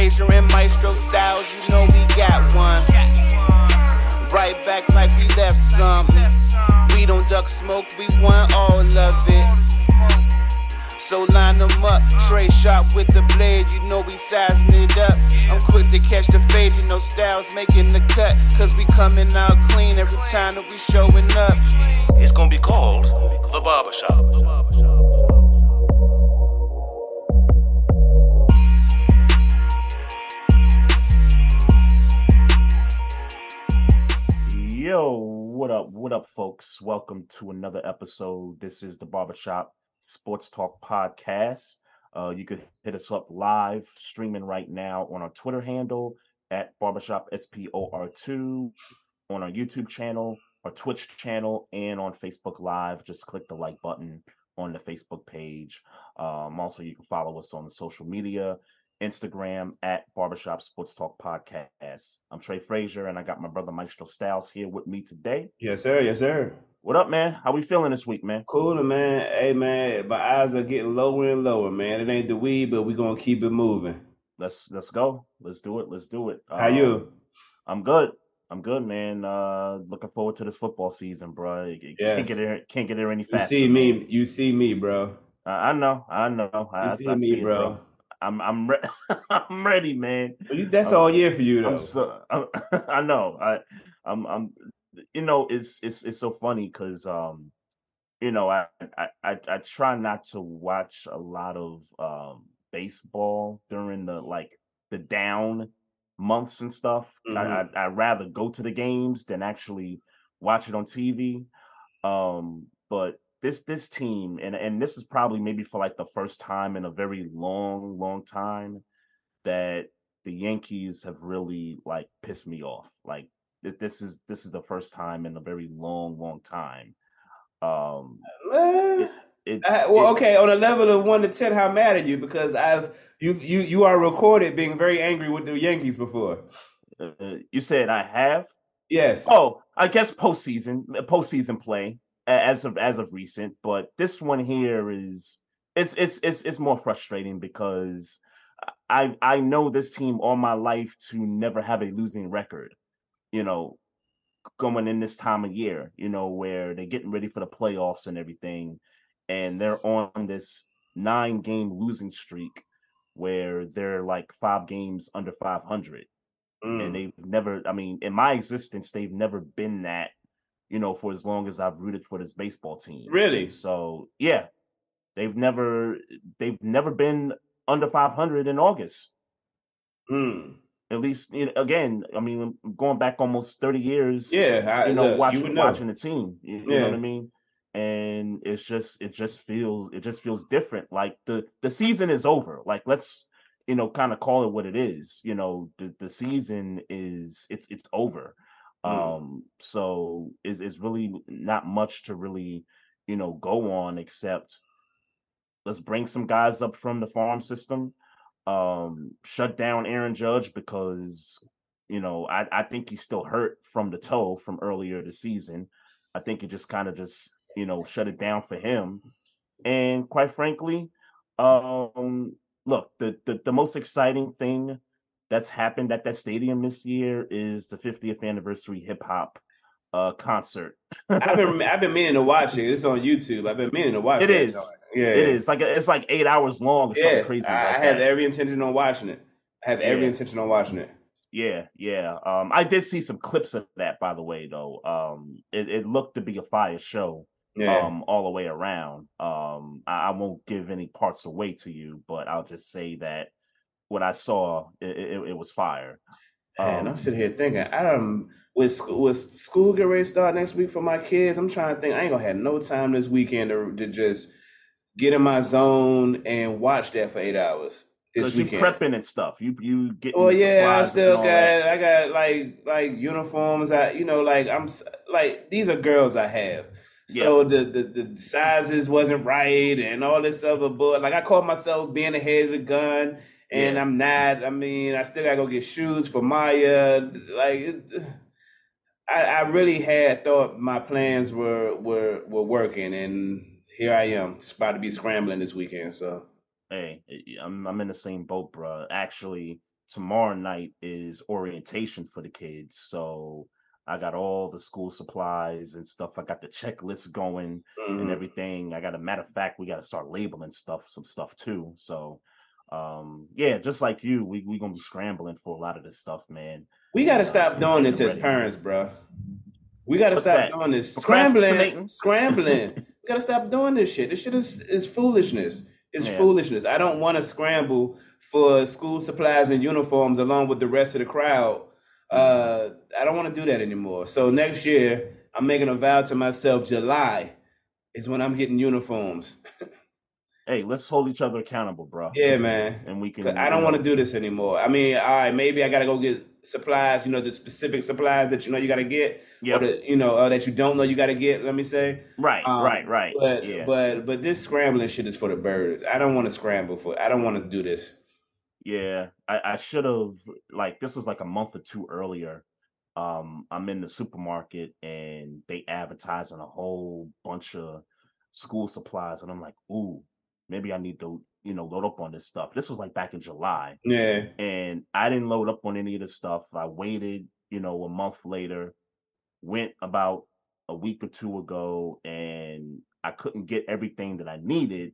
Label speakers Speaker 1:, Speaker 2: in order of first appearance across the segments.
Speaker 1: Fraser and Maestro Styles, you know we got one. Right back like we left something. We don't duck smoke, we want all of it. So line them up, Trey shot with the blade, you know we sizing it up. I'm quick to catch the fade, you know Styles making the cut. Cause we coming out clean every time that we showing up.
Speaker 2: It's gonna be called The Barbershop.
Speaker 3: Yo, what up? What up, folks? Welcome to another episode. This is the Barbershop Sports Talk Podcast. Uh, you could hit us up live streaming right now on our Twitter handle at Barbershop SPOR2, on our YouTube channel, our Twitch channel, and on Facebook Live. Just click the like button on the Facebook page. Um, also, you can follow us on the social media Instagram at Barbershop Sports Talk Podcast. I'm Trey Fraser, and I got my brother Maestro Styles here with me today.
Speaker 4: Yes, sir. Yes, sir.
Speaker 3: What up, man? How we feeling this week, man?
Speaker 4: Cool, man. Hey, man, my eyes are getting lower and lower, man. It ain't the weed, but we gonna keep it moving.
Speaker 3: Let's let's go. Let's do it. Let's do it.
Speaker 4: How you?
Speaker 3: Um, I'm good. I'm good, man. Uh looking forward to this football season, bro.
Speaker 4: Yes.
Speaker 3: Can't get there. Can't get there any
Speaker 4: You see me? You see me, bro.
Speaker 3: I, I know. I know.
Speaker 4: You
Speaker 3: I,
Speaker 4: see
Speaker 3: I
Speaker 4: me,
Speaker 3: see it,
Speaker 4: bro.
Speaker 3: I'm I'm re- I'm ready, man.
Speaker 4: That's
Speaker 3: I'm-
Speaker 4: all year for you, though.
Speaker 3: I'm so I'm, I know. I I'm I'm you know it's it's it's so funny because um you know I, I I I try not to watch a lot of um baseball during the like the down months and stuff. I, I
Speaker 4: Mhm.
Speaker 3: I'd rather go to the games than actually watch it on TV. Um, but this this team and and this is probably maybe for like the first time in a very long long time that the Yankees have really like pissed me off. Like th- this is this is the first time in a very long long time. Um, it's
Speaker 4: I- well,
Speaker 3: it-
Speaker 4: okay. On a level of one to ten, how mad are you? Because I've you you you are recorded being very angry with the Yankees before.
Speaker 3: uh, you said I have.
Speaker 4: Yes.
Speaker 3: Oh, I guess postseason postseason play as of as of recent, but this one here is it's it's it's it's more frustrating because I I know this team all my life to never have a losing record. You know, going in this time of year, you know, where they're getting ready for the playoffs and everything, and they're on this nine game losing streak where they're like five games under 500
Speaker 4: Mm.
Speaker 3: and they've never i mean in my existence they've never been that you know for as long as i've rooted for this baseball team
Speaker 4: Really?
Speaker 3: so yeah they've never they've never been under 500 in august
Speaker 4: Mm.
Speaker 3: at least you know, again i mean going back almost 30 years
Speaker 4: Yeah. I,
Speaker 3: you know
Speaker 4: look,
Speaker 3: watching
Speaker 4: would know.
Speaker 3: watching the team you, you know what i mean and it's just it just feels it just feels different like the the season is over like let's you know kind of call it what it is you know the, the season is it's it's over
Speaker 4: Mm.
Speaker 3: um so is is really not much to really you know go on except let's bring some guys up from the farm system um shut down aaron judge because you know i i think he's still hurt from the toe from earlier this season i think it just kind of just you know shut it down for him and quite frankly um look the, the the most exciting thing that's happened at that stadium this year is the 50th anniversary hip hop uh concert
Speaker 4: I've been I've been meaning to watch it. It's on YouTube. I've been meaning to watch
Speaker 3: It
Speaker 4: that
Speaker 3: is.
Speaker 4: Yeah.
Speaker 3: it is like it's like eight hours long or something
Speaker 4: Yeah.
Speaker 3: crazy
Speaker 4: I,
Speaker 3: like
Speaker 4: I have every intention on watching it. I have every
Speaker 3: Yeah.
Speaker 4: intention on watching it.
Speaker 3: Yeah, yeah. Um, I did see some clips of that, by the way, though. Um, it, it looked to be a fire show,
Speaker 4: Yeah.
Speaker 3: um, all the way around. Um, I, I won't give any parts away to you, but I'll just say that what I saw, it, it, it was fire. Um,
Speaker 4: I'm sitting here thinking, I don't with school with school get ready to start next week for my kids. I'm trying to think. I ain't gonna have no time this weekend to, to just get in my zone and watch that for eight hours this
Speaker 3: Because you prepping and stuff. You you get.
Speaker 4: Well, yeah, I still got I got like like uniforms. I you know like I'm like these are girls I have. So the, the the sizes wasn't right and all this other but like I caught myself being ahead of the gun and
Speaker 3: Yeah.
Speaker 4: I'm not. I mean, I still gotta go get shoes for Maya. Like it, I I really had thought my plans were were were working and here I am. About to be scrambling this weekend. So
Speaker 3: Hey, I'm I'm in the same boat, bro. Actually, tomorrow night is orientation for the kids. So I got all the school supplies and stuff. I got the checklist going mm-hmm. and everything. I got a matter of fact, we got to start labeling stuff, some stuff too. So um yeah, just like you, we we gonna be scrambling for a lot of this stuff, man.
Speaker 4: We gotta uh, stop doing this as parents, bro. We gotta What's stop that? doing this. Scrambling, scrambling. we gotta stop doing this shit. This shit is, is foolishness. It's yeah. foolishness. I don't want to scramble for school supplies and uniforms along with the rest of the crowd. Uh, I don't want to do that anymore. So next year, I'm making a vow to myself. July is when I'm getting uniforms.
Speaker 3: hey, let's hold each other accountable, bro.
Speaker 4: Yeah, man.
Speaker 3: And we can.
Speaker 4: I don't want to do this anymore. I mean, all right, maybe I gotta go get supplies. You know, the specific supplies that you know you gotta get, yeah. Or the, you know uh, that you don't know you gotta get. Let me say.
Speaker 3: Right, um, right, right.
Speaker 4: But yeah. but but this scrambling shit is for the birds. I don't want to scramble for. I don't want to do this.
Speaker 3: Yeah, I, I should have like this was like a month or two earlier. Um, I'm in the supermarket and they advertise on a whole bunch of school supplies, and I'm like, ooh, maybe I need to, you know, load up on this stuff. This was like back in July.
Speaker 4: Yeah.
Speaker 3: And I didn't load up on any of the stuff. I waited, you know, a month later, went about a week or two ago, and I couldn't get everything that I needed,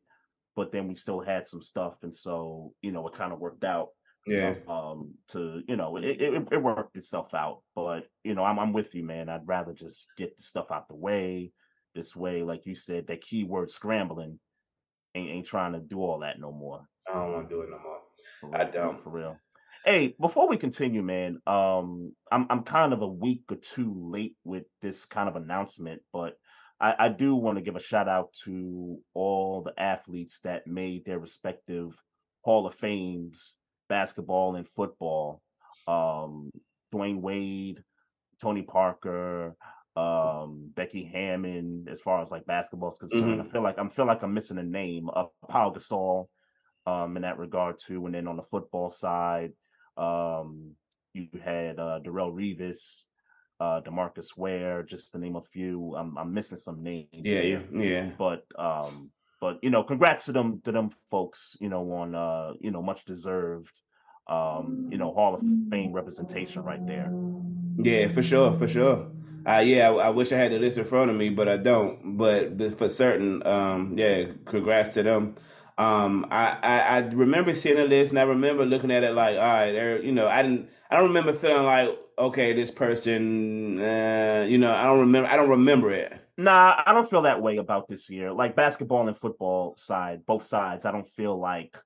Speaker 3: but then we still had some stuff. And so, you know, it kind of worked out.
Speaker 4: Yeah.
Speaker 3: Um, to you know, it, it, it worked itself out. But you know, I'm I'm with you, man. I'd rather just get the stuff out the way. This way, like you said, that keyword scrambling ain't, ain't trying to do all that no more.
Speaker 4: I don't want to do it no more. Real, I don't
Speaker 3: for real. Hey, before we continue, man, um, I'm I'm kind of a week or two late with this kind of announcement, but I, I do want to give a shout out to all the athletes that made their respective Hall of Fames, basketball and football. Um, Dwyane Wade, Tony Parker, um Becky Hammon as far as like basketball is concerned. Mm-hmm. I feel like I'm feel like I'm missing a name. Uh Paul Gasol um in that regard too. And then on the football side, um you had uh Darrelle Revis, uh DeMarcus Ware, just to name a few. I'm I'm missing some names.
Speaker 4: Yeah, yeah, yeah.
Speaker 3: But um but you know, congrats to them to them folks, you know, on uh, you know, much deserved um, you know, Hall of Fame representation right there.
Speaker 4: Yeah, for sure, for sure. Uh, yeah, I, I, wish I had the list in front of me, but I don't. But, for certain, um, yeah, congrats to them. Um, I, I, I remember seeing the list and I remember looking at it like, all right, you know, I didn't, I don't remember feeling like, okay, this person, uh, you know, I don't remember, I don't remember it.
Speaker 3: Nah, I don't feel that way about this year. Like basketball and football side, both sides, I don't feel like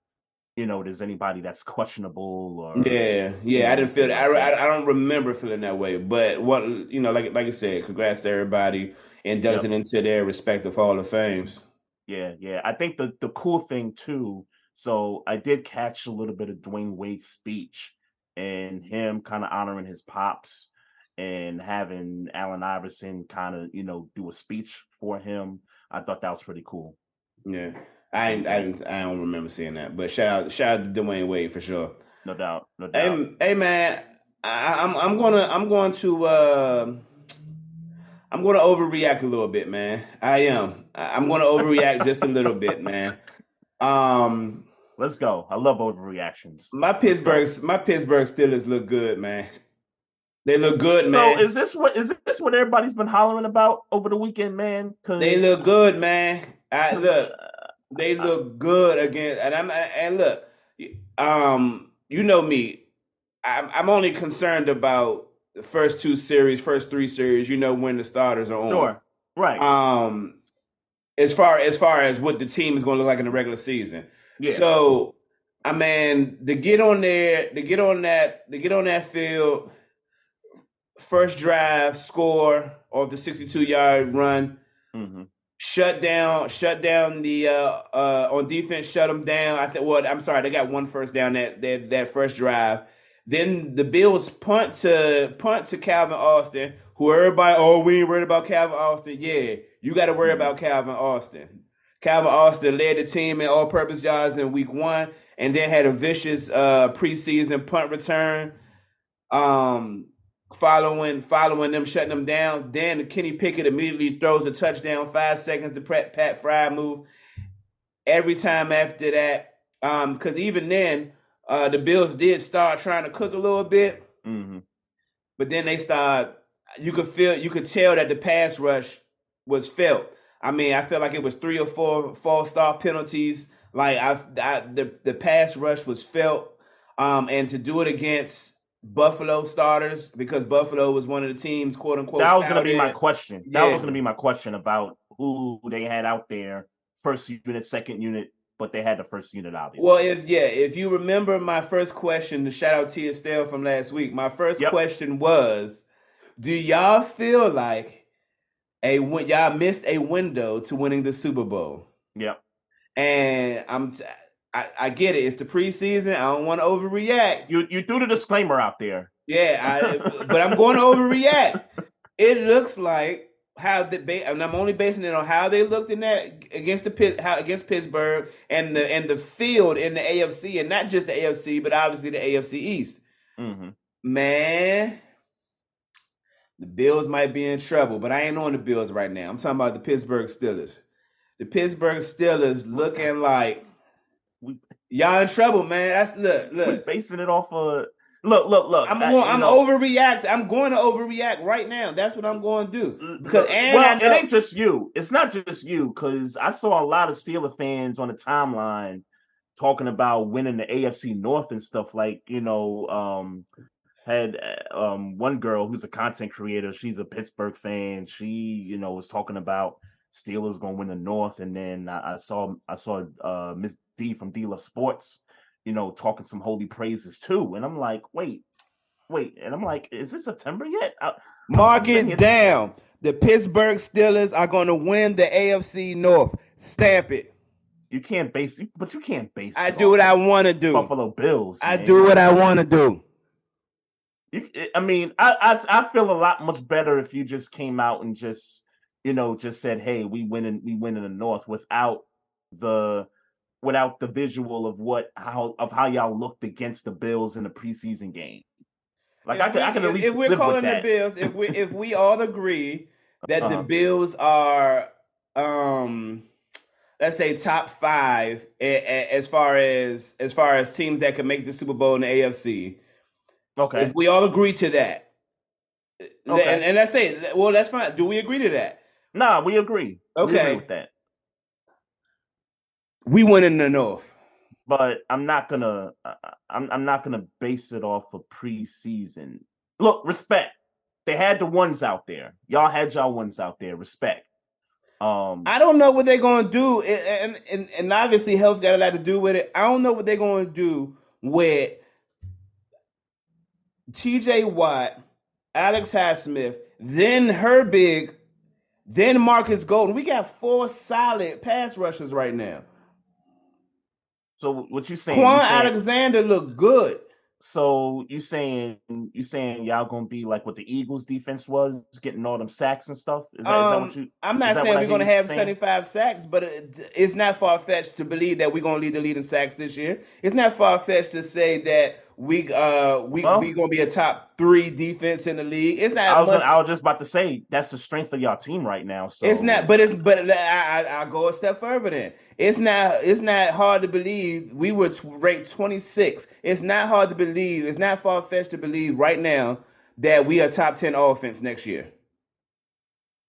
Speaker 3: you know, there's anybody that's questionable or
Speaker 4: yeah, yeah. I didn't feel that. I, I, I don't remember feeling that way. But what you know, like like I said, congrats to everybody inducted yep. into their respective Hall of Fames.
Speaker 3: Yeah, yeah. I think the the cool thing too. So I did catch a little bit of Dwyane Wade's speech and him kind of honoring his pops and having Allen Iverson kind of you know do a speech for him. I thought that was pretty cool.
Speaker 4: Yeah. I I didn't, I don't remember seeing that, but shout out shout out to Dwyane Wade for sure.
Speaker 3: No doubt, no doubt.
Speaker 4: Hey, hey man, I, am I'm, I'm gonna I'm going to uh, I'm gonna overreact a little bit, man. I am. I'm gonna overreact just a little bit, man. Um,
Speaker 3: let's go. I love overreactions.
Speaker 4: My Pittsburghs, my Pittsburgh Steelers look good, man. They look good, man.
Speaker 3: So is this what is this what everybody's been hollering about over the weekend, man?
Speaker 4: Cause they look good, man. I look. They look good again, and I'm and look, um, you know me, I'm I'm only concerned about the first two series, first three series. You know when the starters are on.
Speaker 3: Sure, right.
Speaker 4: Um, as far as far as what the team is going to look like in the regular season. Yeah. So, I mean, to get on there, to get on that, to get on that field, first drive score off the 62 yard run. Mm-hmm shut down, shut down the uh, uh, on defense, shut them down. I think. Well, I'm sorry, they got one first down that that that first drive. Then the Bills punt to punt to Calvin Austin, who everybody, oh, we ain't worried about Calvin Austin. Yeah, you got to worry about Calvin Austin. Calvin Austin led the team in all-purpose yards in Week One, and then had a vicious uh, preseason punt return. Um, following following them shutting them down. Then Kenny Pickett immediately throws a touchdown, five seconds to Pat, Pat Freiermuth. Every time after that, um, because even then, uh, the Bills did start trying to cook a little bit,
Speaker 3: hmm
Speaker 4: but then they start. You could feel, you could tell that the pass rush was felt. I mean, I felt like it was three or four false start penalties. Like I, I the the pass rush was felt, um, and to do it against Buffalo starters because Buffalo was one of the teams, quote unquote.
Speaker 3: That was going to be my question. That
Speaker 4: Yeah.
Speaker 3: was going to be my question about who they had out there, first unit, second unit, but they had the first unit, obviously.
Speaker 4: Well, if yeah, if you remember my first question, the shout out to Estelle from last week. My first
Speaker 3: Yep.
Speaker 4: question was, do y'all feel like a win- y'all missed a window to winning the Super Bowl?
Speaker 3: yep.
Speaker 4: And I'm t- I, I get it. It's the preseason. I don't want to overreact.
Speaker 3: You you threw the disclaimer out there.
Speaker 4: Yeah, I, but I'm going to overreact. It looks like how the and I'm only basing it on how they looked in that against the how against Pittsburgh and the and the field in the AFC and not just the AFC, but obviously the AFC East.
Speaker 3: hmm
Speaker 4: Man, the Bills might be in trouble, but I ain't on the Bills right now. I'm talking about the Pittsburgh Steelers. The Pittsburgh Steelers looking like y'all in trouble, man. That's look, look.
Speaker 3: basing it off of look look look.
Speaker 4: I'm
Speaker 3: I-
Speaker 4: going, I'm
Speaker 3: know,
Speaker 4: overreact. I'm going to overreact right now. That's what I'm going to do because and
Speaker 3: well, it ain't just you. It's not just you because I saw a lot of Steeler fans on the timeline talking about winning the AFC North and stuff. Like you know, um, had um one girl who's a content creator. She's a Pittsburgh fan. She you know was talking about Steelers going to win the North, and then I, I saw I saw uh Miss D from D Love Sports, you know, talking some holy praises too. And I'm like, wait. Wait, and I'm like, is it September yet? I,
Speaker 4: mark it down. The Pittsburgh Steelers are going to win the AFC North. Stamp it.
Speaker 3: You can't base, but you can't base.
Speaker 4: I do what I want to do.
Speaker 3: Buffalo Bills.
Speaker 4: I do what I want to do.
Speaker 3: You, I mean, I, I I feel a lot much better if you just came out and just you know just said, "Hey, we win in we win in the North," without the without the visual of what how of how y'all looked against the Bills in the preseason game. Like I can I can at
Speaker 4: if-
Speaker 3: least
Speaker 4: if we're calling
Speaker 3: with that.
Speaker 4: the Bills, if we if we all agree that the
Speaker 3: Uh-huh.
Speaker 4: Bills are um let's say top five as far as as far as teams that can make the Super Bowl in the AFC.
Speaker 3: okay,
Speaker 4: If we all agree to that,
Speaker 3: Okay.
Speaker 4: and, and let's say, well, that's fine. Do we agree to that?
Speaker 3: Nah, we agree. We agree
Speaker 4: Okay.
Speaker 3: with that.
Speaker 4: We went in the North.
Speaker 3: but I'm not gonna I'm I'm not gonna base it off of preseason. Look, respect. They had the ones out there. Y'all had y'all ones out there. Respect. Um
Speaker 4: I don't know what they're going to do, and, and and and obviously health got a lot to do with it. I don't know what they're going to do with T.J. Watt, Alex Highsmith, then Herbig, then Marcus Golden. We got four solid pass rushers right now.
Speaker 3: so what you saying? Kwon saying
Speaker 4: Alexander looked good.
Speaker 3: so you saying you saying y'all gonna be like what the Eagles defense was, getting all them sacks and stuff? Is that
Speaker 4: Um,
Speaker 3: what you
Speaker 4: I'm not saying we're to have
Speaker 3: saying?
Speaker 4: 75 sacks, but it, it's not far fetched to believe that we're to lead the lead in sacks this year. It's not far fetched to say that we uh we
Speaker 3: Well-
Speaker 4: we going to be a top three defense in the league. It's not.
Speaker 3: I was
Speaker 4: much,
Speaker 3: I was just about to say that's the strength of y'all team right now. So
Speaker 4: it's not, but it's but I, I I go a step further. Then it's not it's not hard to believe we were t- ranked 26. It's not hard to believe. It's not far fetched to believe right now that we are top 10 offense next year.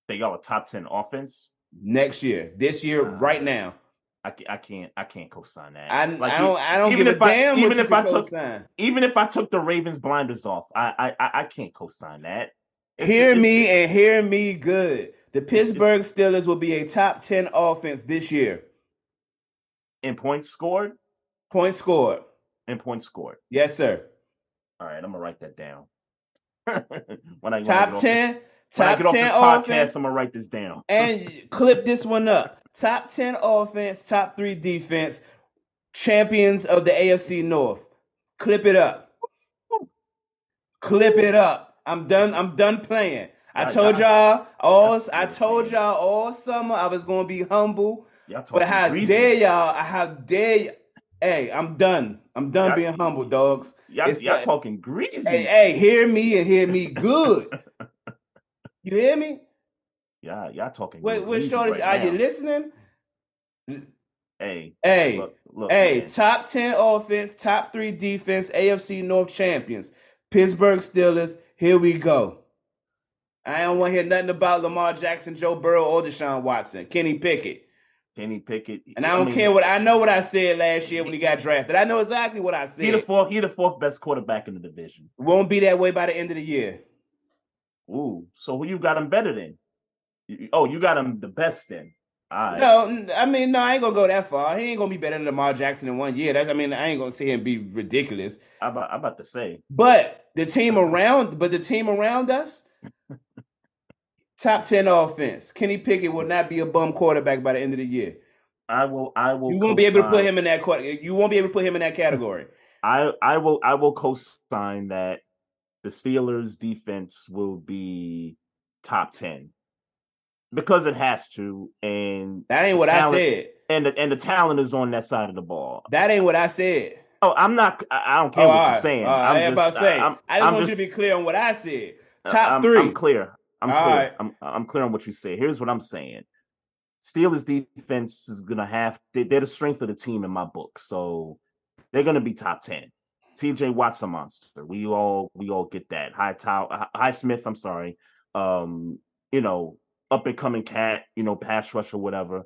Speaker 3: that y'all a top ten offense.
Speaker 4: Next year, this year,
Speaker 3: Uh,
Speaker 4: right now.
Speaker 3: I, I can't I can't co-sign that.
Speaker 4: I,
Speaker 3: Like,
Speaker 4: I don't I don't
Speaker 3: even if I- even if I took-
Speaker 4: co-sign.
Speaker 3: even if I took the Ravens blinders off, I I I, can't co-sign that. It's-
Speaker 4: Hear
Speaker 3: it's-
Speaker 4: me and hear me good. The Pittsburgh Steelers will be a top 10 offense this year.
Speaker 3: in points scored
Speaker 4: Points scored.
Speaker 3: and points scored.
Speaker 4: Yes, sir.
Speaker 3: All right, I'm gonna write that down. when I
Speaker 4: Top 10,
Speaker 3: this, when I
Speaker 4: top
Speaker 3: get off
Speaker 4: 10
Speaker 3: podcast,
Speaker 4: offense.
Speaker 3: I'm gonna write this down.
Speaker 4: And clip this one up. Top 10 offense, top 3 defense, champions of the AFC North. Clip it up. Clip it up. I'm done. I'm done playing. I told y'all all I told y'all all summer I was gonna be humble. But how dare y'all? I how dare y- Hey, I'm done. I'm done
Speaker 3: Y'all-
Speaker 4: being humble, dogs.
Speaker 3: Y'all,
Speaker 4: It's
Speaker 3: y'all
Speaker 4: like-
Speaker 3: talking greasy.
Speaker 4: Hey, hey, hear me and hear me good. you hear me?
Speaker 3: Yeah, y'all talking
Speaker 4: Wait, wait, Shorty,
Speaker 3: right
Speaker 4: are
Speaker 3: now.
Speaker 4: you listening?
Speaker 3: Hey,
Speaker 4: Hey,
Speaker 3: look, look,
Speaker 4: hey,
Speaker 3: man.
Speaker 4: top 10 offense, top three defense, AFC North champions, Pittsburgh Steelers. Here we go. I don't want to hear nothing about Lamar Jackson, Joe Burrow, or Deshaun Watson, Kenny Pickett.
Speaker 3: Kenny Pickett,
Speaker 4: And I don't
Speaker 3: mean,
Speaker 4: care what I know what I said last year when he got drafted. I know exactly what I said.
Speaker 3: He the fourth. He the fourth best quarterback in the division.
Speaker 4: Won't be that way by the end of the year.
Speaker 3: Ooh, so who you got him better than? Oh, you got him the best then. Right.
Speaker 4: No, I mean, no, I ain't gonna go that far. He ain't gonna be better than Lamar Jackson in one year. That, I mean, I ain't gonna see him be ridiculous.
Speaker 3: I'm about, I'm about to say.
Speaker 4: But the team around, but the team around us, top ten offense. Kenny Pickett will not be a bum quarterback by the end of the year.
Speaker 3: I will. I will.
Speaker 4: You won't be able to put him in that. You won't be able to put him in that category.
Speaker 3: I I will. I will co-sign that the Steelers' defense will be top ten because it has to, and
Speaker 4: That ain't what
Speaker 3: talent-
Speaker 4: I said.
Speaker 3: And the and the talent is on that side of the ball.
Speaker 4: That ain't what I said.
Speaker 3: Oh, I'm not. I don't care
Speaker 4: Oh,
Speaker 3: what
Speaker 4: all
Speaker 3: you're saying.
Speaker 4: right,
Speaker 3: I'm
Speaker 4: I
Speaker 3: just.
Speaker 4: about to say.
Speaker 3: I'm,
Speaker 4: I just
Speaker 3: I'm
Speaker 4: want
Speaker 3: just,
Speaker 4: you to be clear on what I said. Top
Speaker 3: I'm,
Speaker 4: three.
Speaker 3: I'm clear. I'm
Speaker 4: All
Speaker 3: clear.
Speaker 4: right.
Speaker 3: I'm I'm clear on what you say. Here's what I'm saying. Steelers defense is gonna have they, they're the strength of the team in my book, so they're gonna be top ten. TJ Watt's a monster. We all we all get that. High Tow High Smith, I'm sorry. Um, you know, up and coming cat, you know, pass rush or whatever.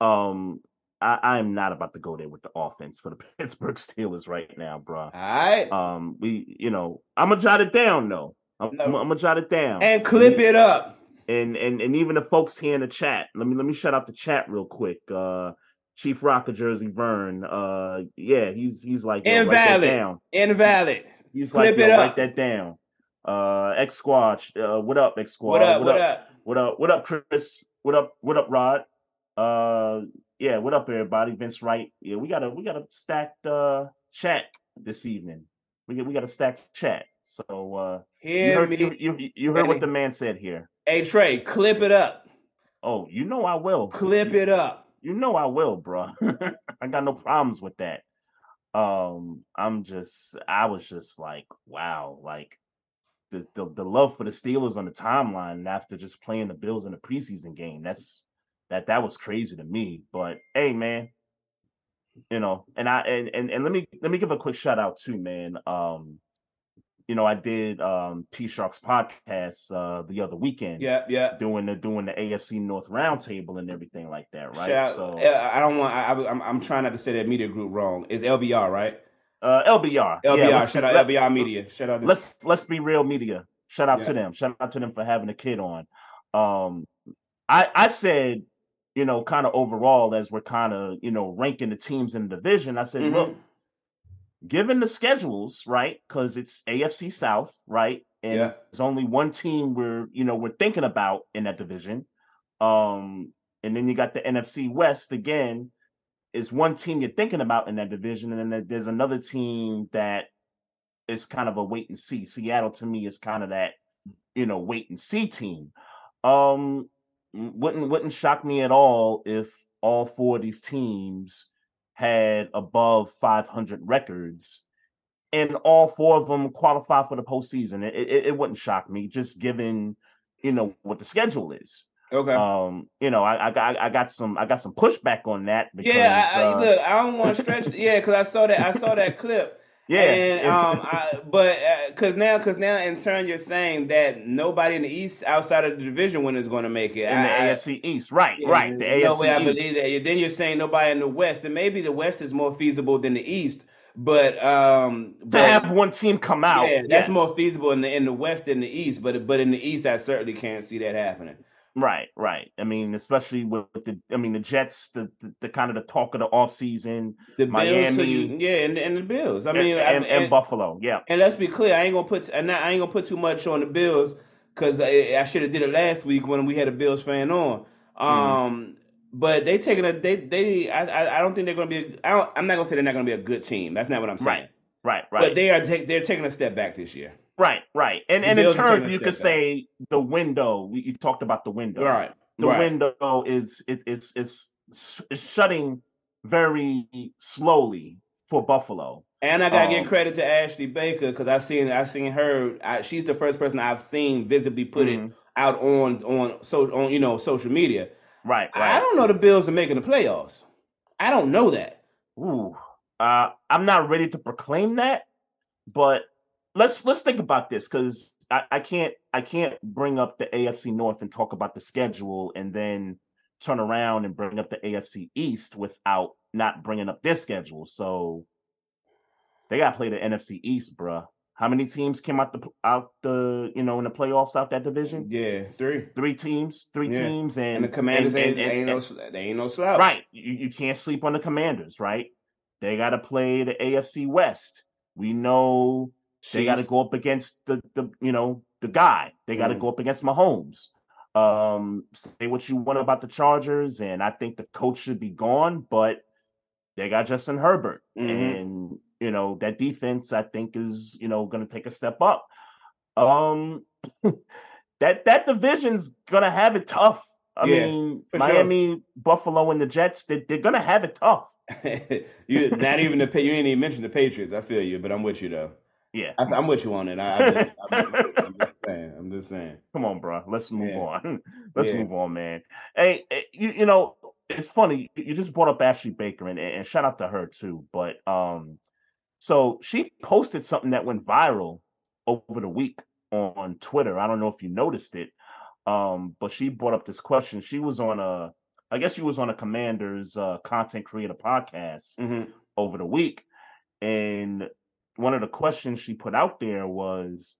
Speaker 3: Um, I, I am not about to go there with the offense for the Pittsburgh Steelers right now, bro.
Speaker 4: All right.
Speaker 3: Um, we, you know, I'm gonna jot it down though. I'm,
Speaker 4: No.
Speaker 3: I'm, I'm gonna jot it down
Speaker 4: and clip it up.
Speaker 3: and and and even the folks here in the chat. Let me let me shut out the chat real quick. Uh, Chief Rocker Jersey Vern. Uh, yeah, he's he's like yo,
Speaker 4: Invalid.
Speaker 3: down.
Speaker 4: Invalid.
Speaker 3: He's
Speaker 4: Clip
Speaker 3: like yo,
Speaker 4: it up.
Speaker 3: write that down. Uh, X Squad. Uh, what up, X Squad?
Speaker 4: What up? What up?
Speaker 3: What up? What up, Chris? What up? What up, Rod? Uh, yeah. What up, everybody? Vince Wright. Yeah, we got a we got a stacked uh chat this evening. We got we got a stacked chat. So uh, you
Speaker 4: Hear
Speaker 3: heard
Speaker 4: me.
Speaker 3: you, you, you heard what the man said here.
Speaker 4: Hey Trey, clip it up.
Speaker 3: Oh, you know I will.
Speaker 4: Clip it up.
Speaker 3: You know I will, bro. I got no problems with that. Um, I'm just, I was just like, wow, like the, the the love for the Steelers on the timeline after just playing the Bills in the preseason game. That's that that was crazy to me. But hey, man, you know, and I and and, and let me let me give a quick shout out too, man. Um, you know, I did um P Shark's podcast uh the other weekend
Speaker 4: Yeah, yeah.
Speaker 3: doing the doing the AFC North roundtable and everything like that, right?
Speaker 4: Shout
Speaker 3: so
Speaker 4: uh, I don't want. I, I, I'm, I'm trying not to say that media group wrong. It's LBR, right?
Speaker 3: Uh LBR.
Speaker 4: LBR.
Speaker 3: Yeah,
Speaker 4: shout out LBR Media. Shout out. To,
Speaker 3: Let's let's be real media. Shout out to them. Shout out to them for having a kid on. Um I I said, you know, kind of overall as we're kind of, you know, ranking the teams in the division, I said,
Speaker 4: Mhm.
Speaker 3: look, given the schedules, right? Because it's AFC South, right? And
Speaker 4: Yeah.
Speaker 3: there's only one team we're, you know, we're thinking about in that division. Um, and then you got the NFC West again, is one team you're thinking about in that division, and then there's another team that is kind of a wait and see. Seattle to me is kind of that, you know, wait and see team. Um, wouldn't wouldn't shock me at all if all four of these teams had above 500 records, and all four of them qualify for the postseason. It, it, it wouldn't shock me, just given you know what the schedule is.
Speaker 4: Okay.
Speaker 3: Um, you know, I, I got I got some I got some pushback on that because
Speaker 4: yeah, I, I,
Speaker 3: uh,
Speaker 4: look, I don't want to stretch. yeah, because I saw that. I saw that clip.
Speaker 3: yeah,
Speaker 4: and um, I, but because now, because now, in turn, you're saying that nobody in the East outside of the division winner is going to make it.
Speaker 3: in the
Speaker 4: I- I-
Speaker 3: AFC East, right,
Speaker 4: Yeah,
Speaker 3: right, the AFC
Speaker 4: no way I
Speaker 3: East.
Speaker 4: believe that. Then you're saying nobody in the West, and maybe the West is more feasible than the East. But um,
Speaker 3: to
Speaker 4: but,
Speaker 3: have one team come out.
Speaker 4: yeah, that's
Speaker 3: yes.
Speaker 4: more feasible in the in the West than the East. But but in the East, I certainly can't see that happening.
Speaker 3: Right, right. I mean, especially with the, I mean, the Jets, the the, the kind of the talk of the offseason,
Speaker 4: The Bills, so
Speaker 3: Miami,
Speaker 4: you- yeah, and, and the Bills. I mean, I-
Speaker 3: and, and Buffalo. Yeah,
Speaker 4: And let's be clear, I ain't gonna put and I ain't gonna put too much on the Bills because I, I should have did it last week when we had a Bills fan on.
Speaker 3: Mm-hmm.
Speaker 4: Um, but they taking a they they I, I I don't think they're gonna be. I don't, I'm not gonna say they're not gonna be a good team. That's not what I'm saying.
Speaker 3: right, right,
Speaker 4: But they are ta- they're taking a step back this year.
Speaker 3: Right, right. And and in turn, you could say the window. We, you talked about the window.
Speaker 4: Right.
Speaker 3: The
Speaker 4: right.
Speaker 3: window is it, it's it's it's shutting very slowly for Buffalo.
Speaker 4: And I gotta
Speaker 3: Um,
Speaker 4: give credit to Ashley Baker because I seen I seen her. I, she's the first person I've seen visibly put
Speaker 3: Mhm.
Speaker 4: it out on on so on you know social media.
Speaker 3: Right, right.
Speaker 4: I don't know the Bills are making the playoffs. I don't know that.
Speaker 3: Ooh, uh, I'm not ready to proclaim that, but let's let's think about this because I, I can't I can't bring up the AFC North and talk about the schedule and then turn around and bring up the AFC East without not bringing up their schedule. So they got to play the NFC East, bruh. How many teams came out the out the you know in the playoffs out that division?
Speaker 4: Yeah, three,
Speaker 3: three teams, three yeah. teams, and,
Speaker 4: and the Commanders and, and, ain't, ain't no they ain't no slouch.
Speaker 3: Right, you, you can't sleep on the Commanders, right? They got to play the AFC West. We know. They got to go up against the the you know the guy. They got to mm. go up against Mahomes. Um, say what you want about the Chargers, and I think the coach should be gone, but they got Justin Herbert, mm-hmm. and you know that defense I think is you know going to take a step up. Um, that that division's going to have it tough. I yeah, mean, Miami, sure. Buffalo, and the Jets, they, they're gonna have it tough.
Speaker 4: you not even the you ain't even mentioned the Patriots. I feel you, but I'm with you though.
Speaker 3: Yeah,
Speaker 4: I, am with you on it. I, I just, just saying. I'm just saying.
Speaker 3: Come on, bro. Let's move yeah. on. Let's yeah. move on, man. Hey, you, you know, it's funny. You just brought up Ashley Baker, and, and shout out to her too. But um, so she posted something that went viral over the week on Twitter. I don't know if you noticed it, um, but she brought up this question. She was on a, I guess she was on a Commanders uh, content creator podcast mm-hmm. over the week, and one of the questions she put out there was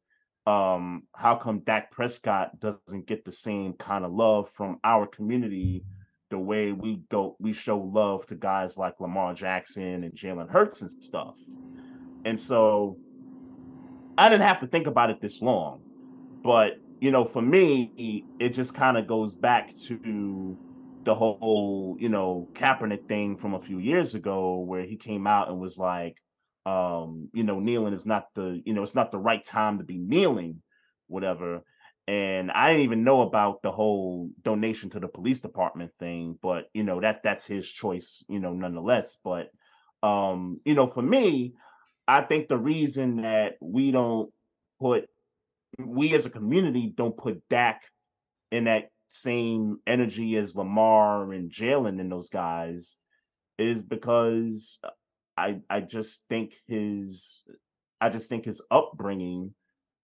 Speaker 3: um how come Dak Prescott doesn't get the same kind of love from our community the way we go we show love to guys like Lamar Jackson and Jalen Hurts and stuff. And so I didn't have to think about it this long. But, you know, for me, it just kind of goes back to the whole, you know, Kaepernick thing from a few years ago where he came out and was like, um, you know, kneeling is not the, you know, it's not the right time to be kneeling, whatever. And I didn't even know about the whole donation to the police department thing, but you know, that's that's his choice, you know, nonetheless. But um, you know, for me, I think the reason that we don't put we as a community don't put Dak in that same energy as Lamar and Jalen and those guys is because I I just think his I just think his upbringing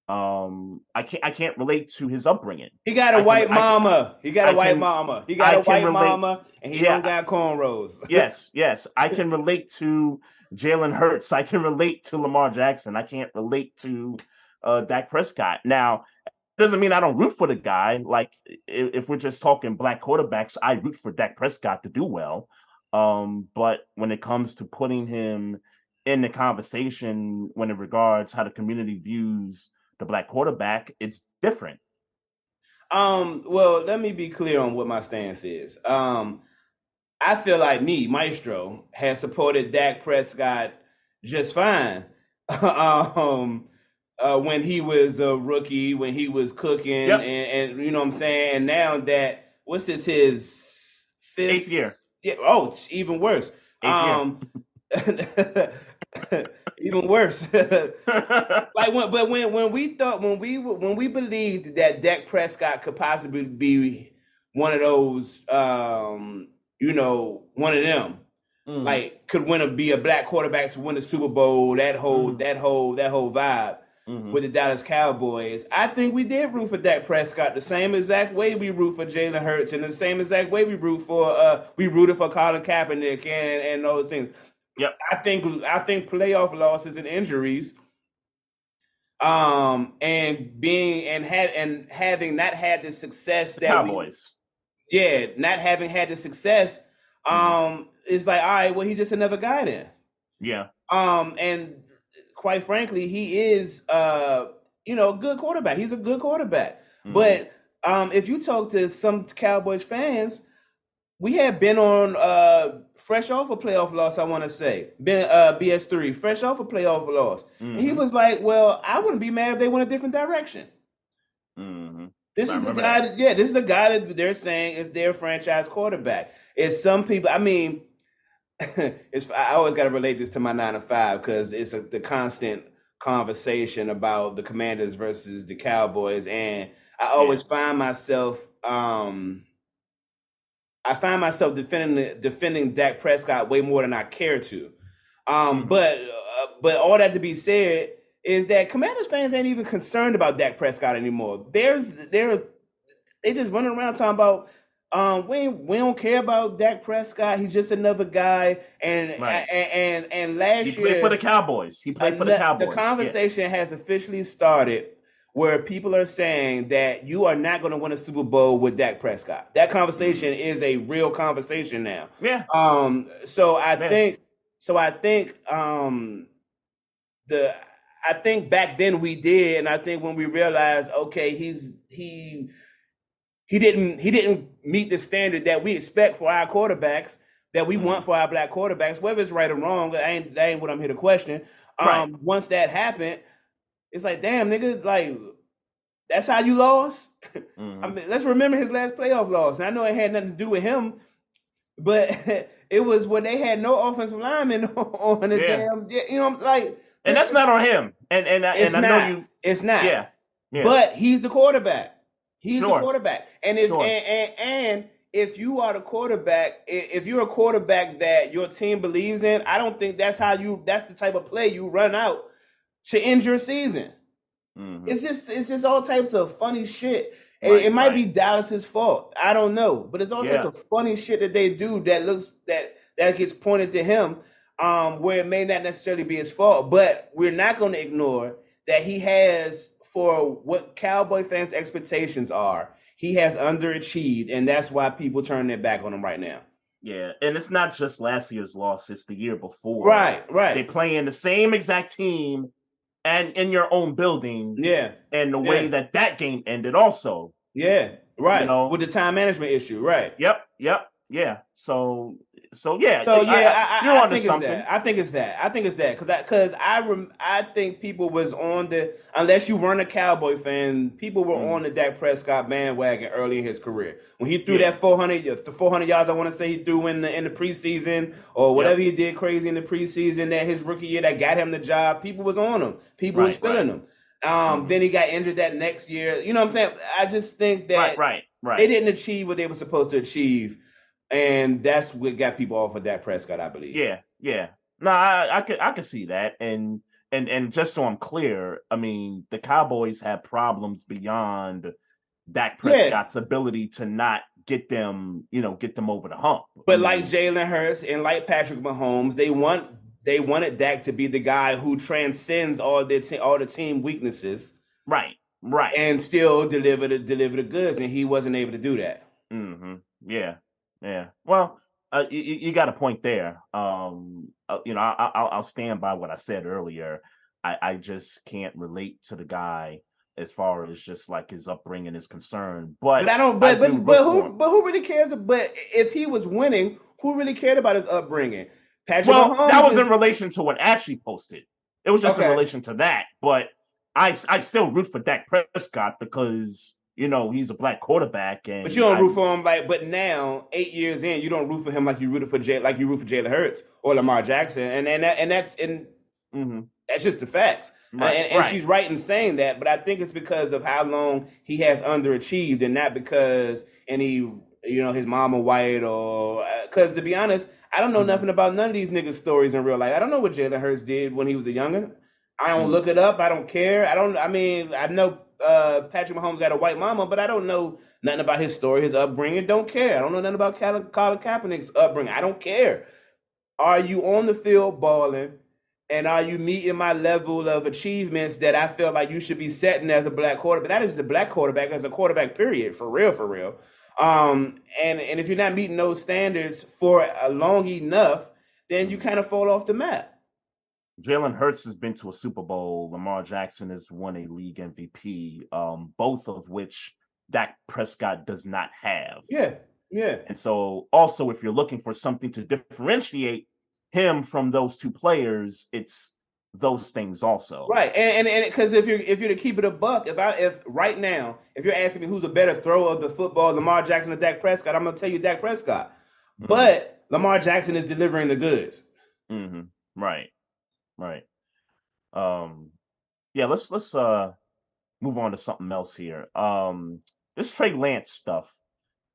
Speaker 3: um I can't I can't relate to his upbringing.
Speaker 4: He got a I white can, mama. Can, he got a I white can, mama. He got I a white relate, mama and he yeah, don't got cornrows.
Speaker 3: yes, yes. I can relate to Jalen Hurts. I can relate to Lamar Jackson. I can't relate to uh Dak Prescott. Now, doesn't mean I don't root for the guy. Like if, if we're just talking black quarterbacks, I root for Dak Prescott to do well. Um, but when it comes to putting him in the conversation when it regards how the community views the black quarterback, it's different.
Speaker 4: Um, well, let me be clear on what my stance is. Um, I feel like me, Maestro, has supported Dak Prescott just fine. um, uh, when he was a rookie, when he was cooking, yep. and, and, you know what I'm saying. And now that what's this his
Speaker 3: fifth eighth year?
Speaker 4: Yeah, oh, it's even worse. Um, even worse. like when, but when when we thought when we when we believed that Dak Prescott could possibly be one of those, um, you know, one of them, mm. like could win a be a black quarterback to win the Super Bowl. That whole mm. that whole that whole vibe. Mm-hmm. With the Dallas Cowboys, I think we did root for Dak Prescott the same exact way we root for Jalen Hurts, and the same exact way we root for uh we rooted for Colin Kaepernick and and all the things.
Speaker 3: Yep.
Speaker 4: I think I think playoff losses and injuries, um, and being and had and having not had the success that
Speaker 3: Cowboys.
Speaker 4: We, yeah, not having had the success, um, mm-hmm. is like all right. Well, he's just another guy then.
Speaker 3: Yeah.
Speaker 4: Um, and quite frankly, he is uh, you know, a good quarterback. He's a good quarterback. Mm-hmm. But um, if you talk to some Cowboys fans, we had been on uh fresh off a playoff loss, I want to say. Been uh BS3, fresh off a playoff loss. Mm-hmm. he was like, Well, I wouldn't be mad if they went a different direction.
Speaker 3: Mm-hmm.
Speaker 4: This is the guy that, yeah, this is the guy that they're saying is their franchise quarterback. It's some people, I mean, it's I always gotta relate this to my nine to five because it's a, the constant conversation about the commanders versus the cowboys and I always yeah. find myself um I find myself defending defending Dak Prescott way more than I care to. Um,
Speaker 3: Mhm.
Speaker 4: but uh, but all that to be said is that Commanders fans ain't even concerned about Dak Prescott anymore. There's they're they just running around talking about um we we don't care about Dak Prescott. He's just another guy. And
Speaker 3: Right.
Speaker 4: and, and and last
Speaker 3: He
Speaker 4: year
Speaker 3: played for the Cowboys. He played for the Cowboys.
Speaker 4: The
Speaker 3: yeah.
Speaker 4: conversation has officially started where people are saying that you are not going to win a Super Bowl with Dak Prescott. That conversation is a real conversation now.
Speaker 3: Yeah.
Speaker 4: Um, so I
Speaker 3: Man.
Speaker 4: think, so I think, um, the, I think back then we did, and I think when we realized, okay, he's he, he didn't he didn't meet the standard that we expect for our quarterbacks that we want for our black quarterbacks, whether it's right or wrong. That ain't that ain't what I'm here to question. Um,
Speaker 3: Right.
Speaker 4: once that happened, it's like, damn, nigga, like that's how you lost.
Speaker 3: Mhm.
Speaker 4: I mean, let's remember his last playoff loss. And I know it had nothing to do with him, but it was when they had no offensive lineman on the
Speaker 3: Yeah.
Speaker 4: damn. You know, like,
Speaker 3: and that's not on him. And and I- and I
Speaker 4: not.
Speaker 3: know you.
Speaker 4: It's not.
Speaker 3: Yeah. Yeah.
Speaker 4: But he's the quarterback. He's the quarterback. And if
Speaker 3: Sure.
Speaker 4: and, and and if you are the quarterback, if you're a quarterback that your team believes in, I don't think that's how you. That's the type of play you run out to end your season.
Speaker 3: Mhm.
Speaker 4: It's just it's just all types of funny shit. It-
Speaker 3: Right,
Speaker 4: it might
Speaker 3: right.
Speaker 4: be Dallas's fault. I don't know, but it's all types of funny shit that they do that looks that that gets pointed to him, um, where it may not necessarily be his fault. But we're not going to ignore that he has for what Cowboy fans' expectations are. He has underachieved, and that's why people turn their back on him right now.
Speaker 3: Yeah. And it's not just last year's loss, it's the year before.
Speaker 4: Right, right,
Speaker 3: They play in the same exact team and in your own building.
Speaker 4: yeah,
Speaker 3: And the way
Speaker 4: Yeah.
Speaker 3: that that game ended also.
Speaker 4: yeah, right.
Speaker 3: You know?
Speaker 4: with the time management issue, right?
Speaker 3: Yep. Yep. Yeah. So so yeah.
Speaker 4: So yeah,
Speaker 3: I-
Speaker 4: I, I,
Speaker 3: you're
Speaker 4: I
Speaker 3: onto
Speaker 4: think it's that. I think it's that. I think it's that because I because I rem, I think people was on the unless you weren't a Cowboy fan, people were
Speaker 3: Mm.
Speaker 4: on the Dak Prescott bandwagon early in his career when he threw
Speaker 3: Yeah.
Speaker 4: that 400 the 400 yards. I want to say he threw in the in the preseason or whatever he did crazy in the preseason that his rookie year that got him the job. People was on him. People was
Speaker 3: Right,
Speaker 4: feeling
Speaker 3: right.
Speaker 4: him. Um,
Speaker 3: Mhm.
Speaker 4: then he got injured that next year. You know what I'm saying? I just think that
Speaker 3: right, right, right.
Speaker 4: they didn't achieve what they were supposed to achieve, and that's what got people off of Dak Prescott, I believe.
Speaker 3: Yeah, yeah. No, I, I could I could see that. And and and just so I'm clear, I mean the Cowboys have problems beyond Dak
Speaker 4: Yeah.
Speaker 3: Prescott's ability to not get them, you know, get them over the hump. I
Speaker 4: But like
Speaker 3: mean,
Speaker 4: Jalen Hurts and like Patrick Mahomes, they want they wanted Dak to be the guy who transcends all their te- all the team weaknesses
Speaker 3: right, right.
Speaker 4: and still deliver the deliver the goods, and he wasn't able to do that.
Speaker 3: Mm-hmm. Yeah, yeah. Well, uh, you, you got a point there. Um, uh, you know, I, I, I'll I'll stand by what I said earlier. I, I just can't relate to the guy as far as just like his upbringing is concerned. But,
Speaker 4: But I don't. But
Speaker 3: I
Speaker 4: but
Speaker 3: do
Speaker 4: but
Speaker 3: for
Speaker 4: who but who really cares? But if he was winning, who really cared about his upbringing? Patrick
Speaker 3: Well,
Speaker 4: Mahomes
Speaker 3: that was
Speaker 4: is-
Speaker 3: in relation to what Ashley posted. It was just
Speaker 4: Okay.
Speaker 3: in relation to that. But I I still root for Dak Prescott because you know he's a black quarterback, and
Speaker 4: But you don't
Speaker 3: I-
Speaker 4: root for him like. But now, eight years in, you don't root for him like you rooted for Jay, like you root for Jalen Hurts or Lamar Jackson, and and that, and that's and
Speaker 3: Mhm.
Speaker 4: that's just the facts.
Speaker 3: Right,
Speaker 4: and and
Speaker 3: right.
Speaker 4: she's right in saying that. But I think it's because of how long he has underachieved, and not because any you know his mama white or because to be honest, I don't know
Speaker 3: Mm-hmm.
Speaker 4: nothing about none of these niggas' stories in real life. I don't know what Jalen Hurts did when he was a youngin. I don't
Speaker 3: Mhm.
Speaker 4: look it up. I don't care. I don't. I mean, I know uh, Patrick Mahomes got a white mama, but I don't know nothing about his story, his upbringing. Don't care. I don't know nothing about Colin, Kaepernick's upbringing. I don't care. Are you on the field balling? And are you meeting my level of achievements that I feel like you should be setting as a black quarterback? But that is a black quarterback as a quarterback, period, for real, for real. Um, and and if you're not meeting those standards for a long enough, then you kind of fall off the map.
Speaker 3: Jalen Hurts has been to a Super Bowl. Lamar Jackson has won a league MVP, um, both of which Dak Prescott does not have.
Speaker 4: Yeah, yeah.
Speaker 3: And so, also, if you're looking for something to differentiate him from those two players, it's those things also.
Speaker 4: Right, and and because if you're if you're to keep it a buck, if I if right now if you're asking me who's a better thrower of the football, Lamar Jackson or Dak Prescott, I'm gonna tell you Dak Prescott.
Speaker 3: Mhm.
Speaker 4: But Lamar Jackson is delivering the goods.
Speaker 3: hmm Right. Right. Um. Yeah. Let's let's uh move on to something else here. Um. This Trey Lance stuff.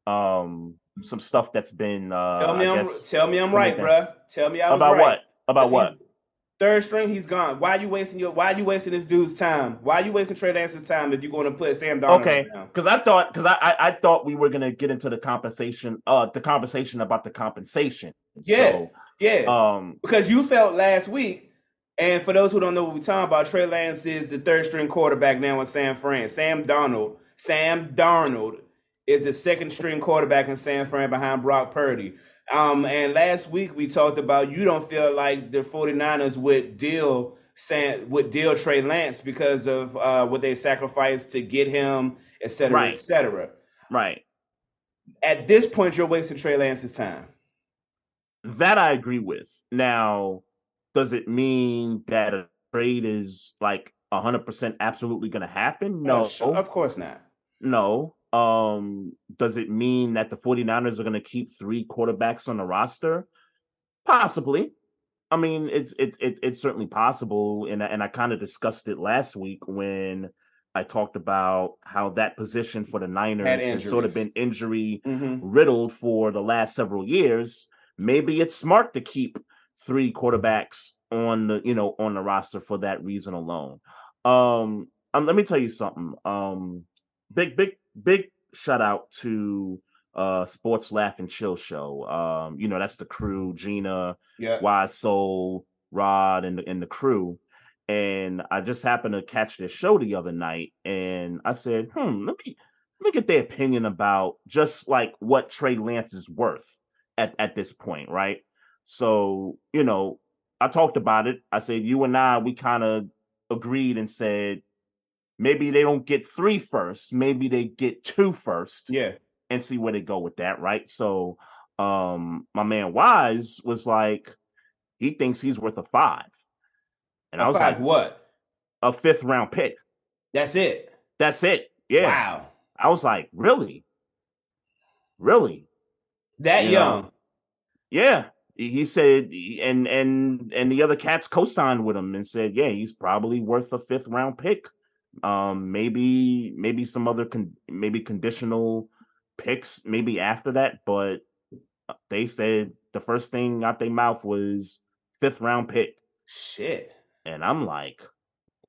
Speaker 3: Um. some stuff that's been uh
Speaker 4: tell me
Speaker 3: I
Speaker 4: I'm
Speaker 3: guess,
Speaker 4: tell me I'm
Speaker 3: what do you
Speaker 4: right, bruh. Tell me I was
Speaker 3: about
Speaker 4: right.
Speaker 3: what? About what?
Speaker 4: Third string, he's gone. Why are you wasting your? Why are you wasting this dude's time? Why are you wasting Trey Lance's time if you're going to put Sam Darnold
Speaker 3: Okay, because I thought because I, I I thought we were gonna get into the compensation, uh, the conversation about the compensation.
Speaker 4: Yeah.
Speaker 3: So,
Speaker 4: Yeah,
Speaker 3: um,
Speaker 4: because you felt last week. And for those who don't know what we're talking about, Trey Lance is the third string quarterback now in San Fran. Sam Donald, Sam Darnold is the second string quarterback in San Fran behind Brock Purdy. Um, and last week we talked about you don't feel like the 49ers would deal Sam would deal Trey Lance because of uh, what they sacrificed to get him, et cetera,
Speaker 3: Right.
Speaker 4: et cetera.
Speaker 3: right.
Speaker 4: At this point, you're wasting Trey Lance's time.
Speaker 3: That I agree with. Now, does it mean that a trade is like hundred percent absolutely gonna happen? No.
Speaker 4: Of course not.
Speaker 3: No. Um, does it mean that the 49ers are going to keep three quarterbacks on the roster? Possibly. I mean, it's it's it, it's certainly possible, and I- and I kind of discussed it last week when I talked about how that position for the Niners has sort of been injury
Speaker 4: hmm
Speaker 3: riddled for the last several years. Maybe it's smart to keep three quarterbacks on the you know on the roster for that reason alone. Um, um let me tell you something. Um, big big big shout out to uh Sports Laugh and Chill Show. Um, you know that's the crew, Gina,
Speaker 4: Yeah.
Speaker 3: Wise Soul, Rod, and the, and the crew. And I just happened to catch their show the other night, and I said, "Hmm, let me let me get their opinion about just like what Trey Lance is worth at at this point, right?" So you know, I talked about it. I said, "You and I, we kind of agreed and said." Maybe they don't get three first. Maybe they get two first
Speaker 4: Yeah.
Speaker 3: and see where they go with that, right? So um my man Wise was like, he thinks he's worth a five. And I was
Speaker 4: Five
Speaker 3: like,
Speaker 4: what?
Speaker 3: a fifth round pick.
Speaker 4: That's it.
Speaker 3: That's it. Yeah.
Speaker 4: Wow.
Speaker 3: I was like, really? Really?
Speaker 4: That
Speaker 3: You
Speaker 4: young.
Speaker 3: know, Yeah. He said and and and the other cats co-signed with him and said, yeah, he's probably worth a fifth round pick. Um maybe maybe some other con- maybe conditional picks maybe after that, but they said the first thing out their mouth was fifth round pick.
Speaker 4: Shit.
Speaker 3: And I'm like,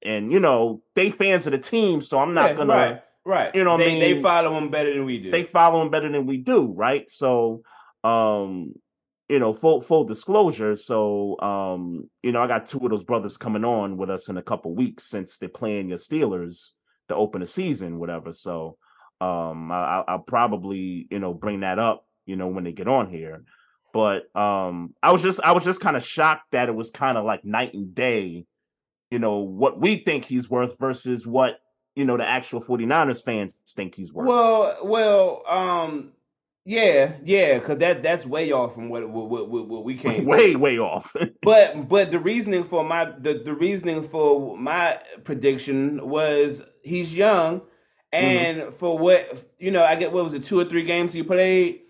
Speaker 3: and you know, they fans of the team, so I'm not
Speaker 4: Yeah,
Speaker 3: gonna
Speaker 4: right. Right.
Speaker 3: you know what I
Speaker 4: they, they follow them better than we do.
Speaker 3: they follow them better than we do, right? So, um, you know, full full disclosure. So, um, you know, I got two of those brothers coming on with us in a couple weeks since they're playing your Steelers to open the season, whatever. So, um, I, I- I'll probably you know bring that up, you know, when they get on here. But um, I was just I was just kind of shocked that it was kind of like night and day, you know, what we think he's worth versus what you know the actual 49ers fans think he's worth.
Speaker 4: well, well, um, yeah, yeah, because that that's way off from what what, what, what- we came.
Speaker 3: way way off
Speaker 4: But but the reasoning for my the, the reasoning for my prediction was he's young, and
Speaker 3: Mm-hmm.
Speaker 4: for what you know, I get what was it two or three games he played.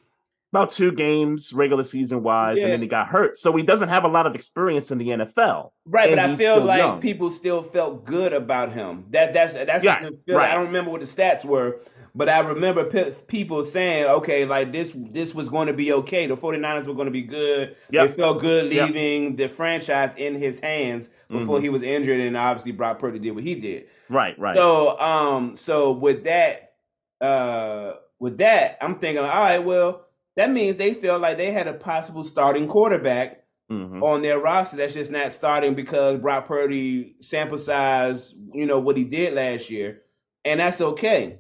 Speaker 3: about two games regular season wise and then he got hurt so he doesn't have a lot of experience in the nfl
Speaker 4: Right, but I feel like
Speaker 3: young.
Speaker 4: people still felt good about him. That that's that's
Speaker 3: Yeah, right.
Speaker 4: I don't remember what the stats were, but I remember pe- people saying, "Okay, like this this was going to be okay. The 49ers were going to be good.
Speaker 3: Yep.
Speaker 4: They felt good
Speaker 3: Yep.
Speaker 4: leaving the franchise in his hands before
Speaker 3: Mm-hmm.
Speaker 4: he was injured, and obviously Brock Purdy did what he did.
Speaker 3: right right
Speaker 4: So, um, so with that, uh, with that, I'm thinking, all right, well, that means they feel like they had a possible starting quarterback
Speaker 3: Mhm.
Speaker 4: on their roster that's just not starting because Brock Purdy sample size, you know, what he did last year. And that's okay.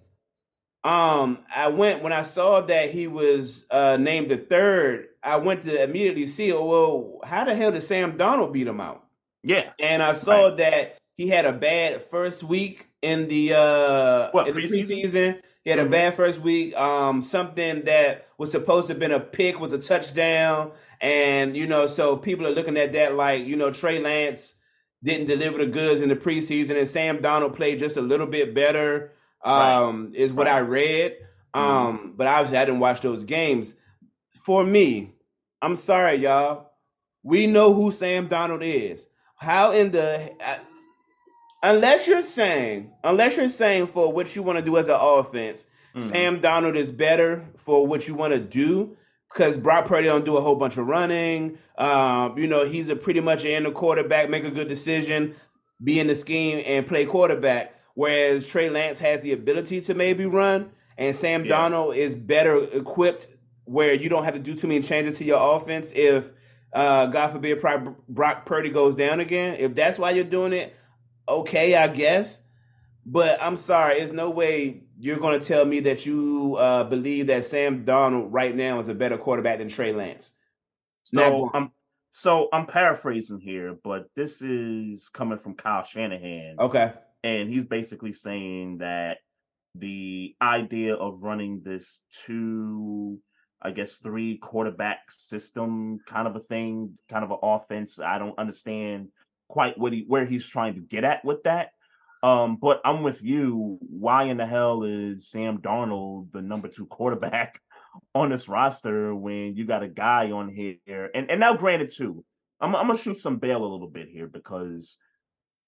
Speaker 4: Um, I went when I saw that he was uh named the third, I went to immediately see, oh, well, how the hell did Sam Donald beat him out?
Speaker 3: yeah
Speaker 4: And I saw
Speaker 3: Right.
Speaker 4: that he had a bad first week in the uh
Speaker 3: What,
Speaker 4: in the
Speaker 3: preseason?
Speaker 4: preseason. He had a bad first week. Um, something that was supposed to have been a pick was a touchdown, and you know, so people are looking at that like you know Trey Lance didn't deliver the goods in the preseason, and Sam Donald played just a little bit better. Um, is what I read. Um, but obviously I didn't watch those games. For me, I'm sorry, y'all. We know who Sam Donald is. How in the I- unless you're saying unless you're saying for what you want to do as an offense, Mm-hmm. Sam Donald is better for what you want to do because Brock Purdy don't do a whole bunch of running. Um, you know, he's a pretty much in the quarterback, make a good decision, be in the scheme, and play quarterback. Whereas Trey Lance has the ability to maybe run, and Sam yeah. Darnold is better equipped where you don't have to do too many changes to your offense if uh, God forbid Brock Purdy goes down again. If that's why you're doing it, okay, I guess. But I'm sorry, there's no way you're going to tell me that you uh, believe that Sam Donald right now is a better quarterback than Trey Lance.
Speaker 3: So I'm so I'm paraphrasing here, but this is coming from Kyle Shanahan.
Speaker 4: Okay.
Speaker 3: And he's basically saying that the idea of running this two I guess three quarterback system kind of a thing, kind of an offense. I don't understand quite what he where he's trying to get at with that. Um, but I'm with you. Why in the hell is Sam Darnold the number two quarterback on this roster when you got a guy on here? And and now, granted, too, I'm, I'm gonna shoot some bail a little bit here because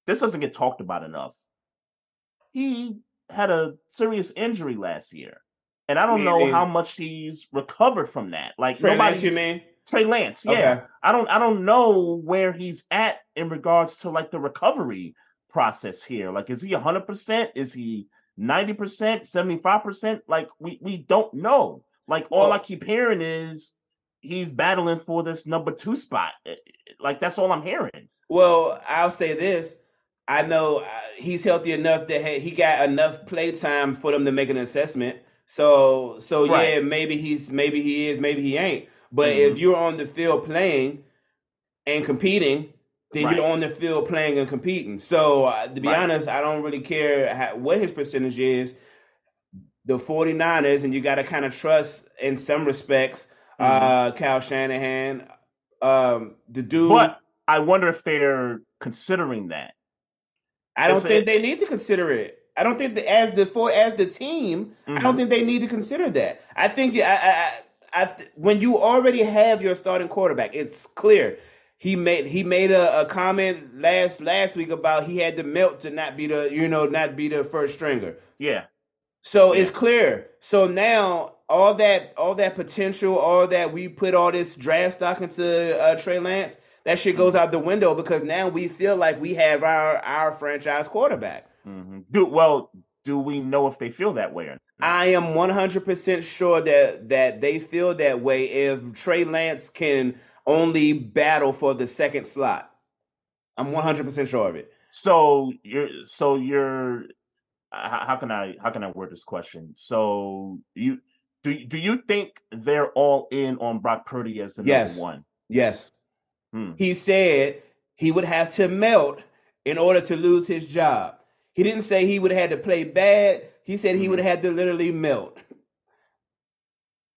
Speaker 3: this doesn't get talked about enough. He had a serious injury last year. And I don't know how much he's recovered from that. Like
Speaker 4: Trey Lance, you mean?
Speaker 3: Trey Lance, yeah. Okay. I don't I don't know where he's at in regards to like the recovery process here. Like is he 100%? Is he 90%, 75%? Like we we don't know. Like all I keep hearing is he's battling for this number 2 spot. Eh, eh, like that's all I'm hearing.
Speaker 4: Well, I'll say this. I know uh, he's healthy enough that he got enough play time for them to make an assessment. So so right. yeah, maybe he's maybe he is, maybe he ain't. But mm-hmm. if you're on the field playing and competing, then right. you're on the field playing and competing. So uh, to be right. honest, I don't really care how, what his percentage is. The 49ers, and you got to kind of trust in some respects, uh, mm-hmm. uh, Kyle Shanahan. Um, the dude.
Speaker 3: But I wonder if they're considering that.
Speaker 4: I don't it's think a, they need to consider it. I don't think that as the for as the team, mm-hmm. I don't mm-hmm. think they need to consider that. I think I, I, I, when you already have your starting quarterback, it's clear. He made he made a, a, comment last last week about he had to melt to not be the you know not be the first stringer.
Speaker 3: Yeah.
Speaker 4: So yeah. it's clear. So now all that all that potential, all that we put all this draft stock into uh, Trey Lance, that shit goes out the window because now we feel like we have our our franchise quarterback.
Speaker 3: Mm-hmm. Do well. Do we know if they feel that way? Or not?
Speaker 4: I am one hundred percent sure that that they feel that way. If Trey Lance can only battle for the second slot, I'm one hundred percent sure of it.
Speaker 3: So you're so you're. How can I how can I word this question? So you do do you think they're all in on Brock Purdy as the yes. number one?
Speaker 4: Yes. Hmm. He said he would have to melt in order to lose his job. He didn't say he would have had to play bad. He said he would have had to literally melt.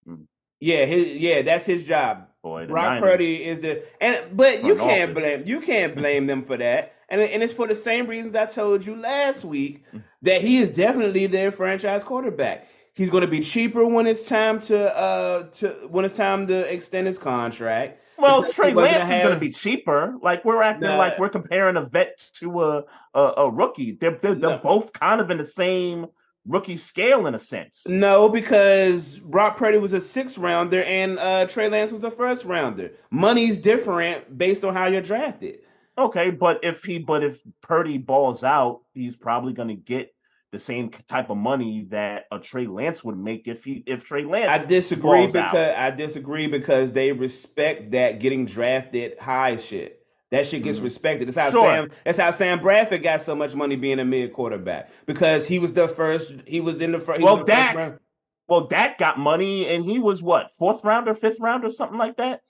Speaker 4: Mm. Yeah, his yeah, that's his job. Boy, Brock Purdy is the and but you can't office. blame you can't blame them for that. And and it's for the same reasons I told you last week that he is definitely their franchise quarterback. He's going to be cheaper when it's time to uh to when it's time to extend his contract.
Speaker 3: Well, Trey Lance is going to be cheaper. Like we're acting nah. like we're comparing a vet to a a, a rookie. They're they're, they're both kind of in the same rookie scale in a sense.
Speaker 4: No, because Brock Purdy was a sixth rounder and uh, Trey Lance was a first rounder. Money's different based on how you're drafted.
Speaker 3: Okay, but if he but if Purdy balls out, he's probably going to get the same type of money that a Trey Lance would make if he if Trey Lance.
Speaker 4: I disagree because out. I disagree because they respect that getting drafted high shit. That shit gets mm respected. That's how sure. Sam. That's how Sam Bradford got so much money being a mid quarterback because he was the first. He was in the first.
Speaker 3: Well, Dak. Well, Dak got money, and he was what fourth round or fifth round or something like that.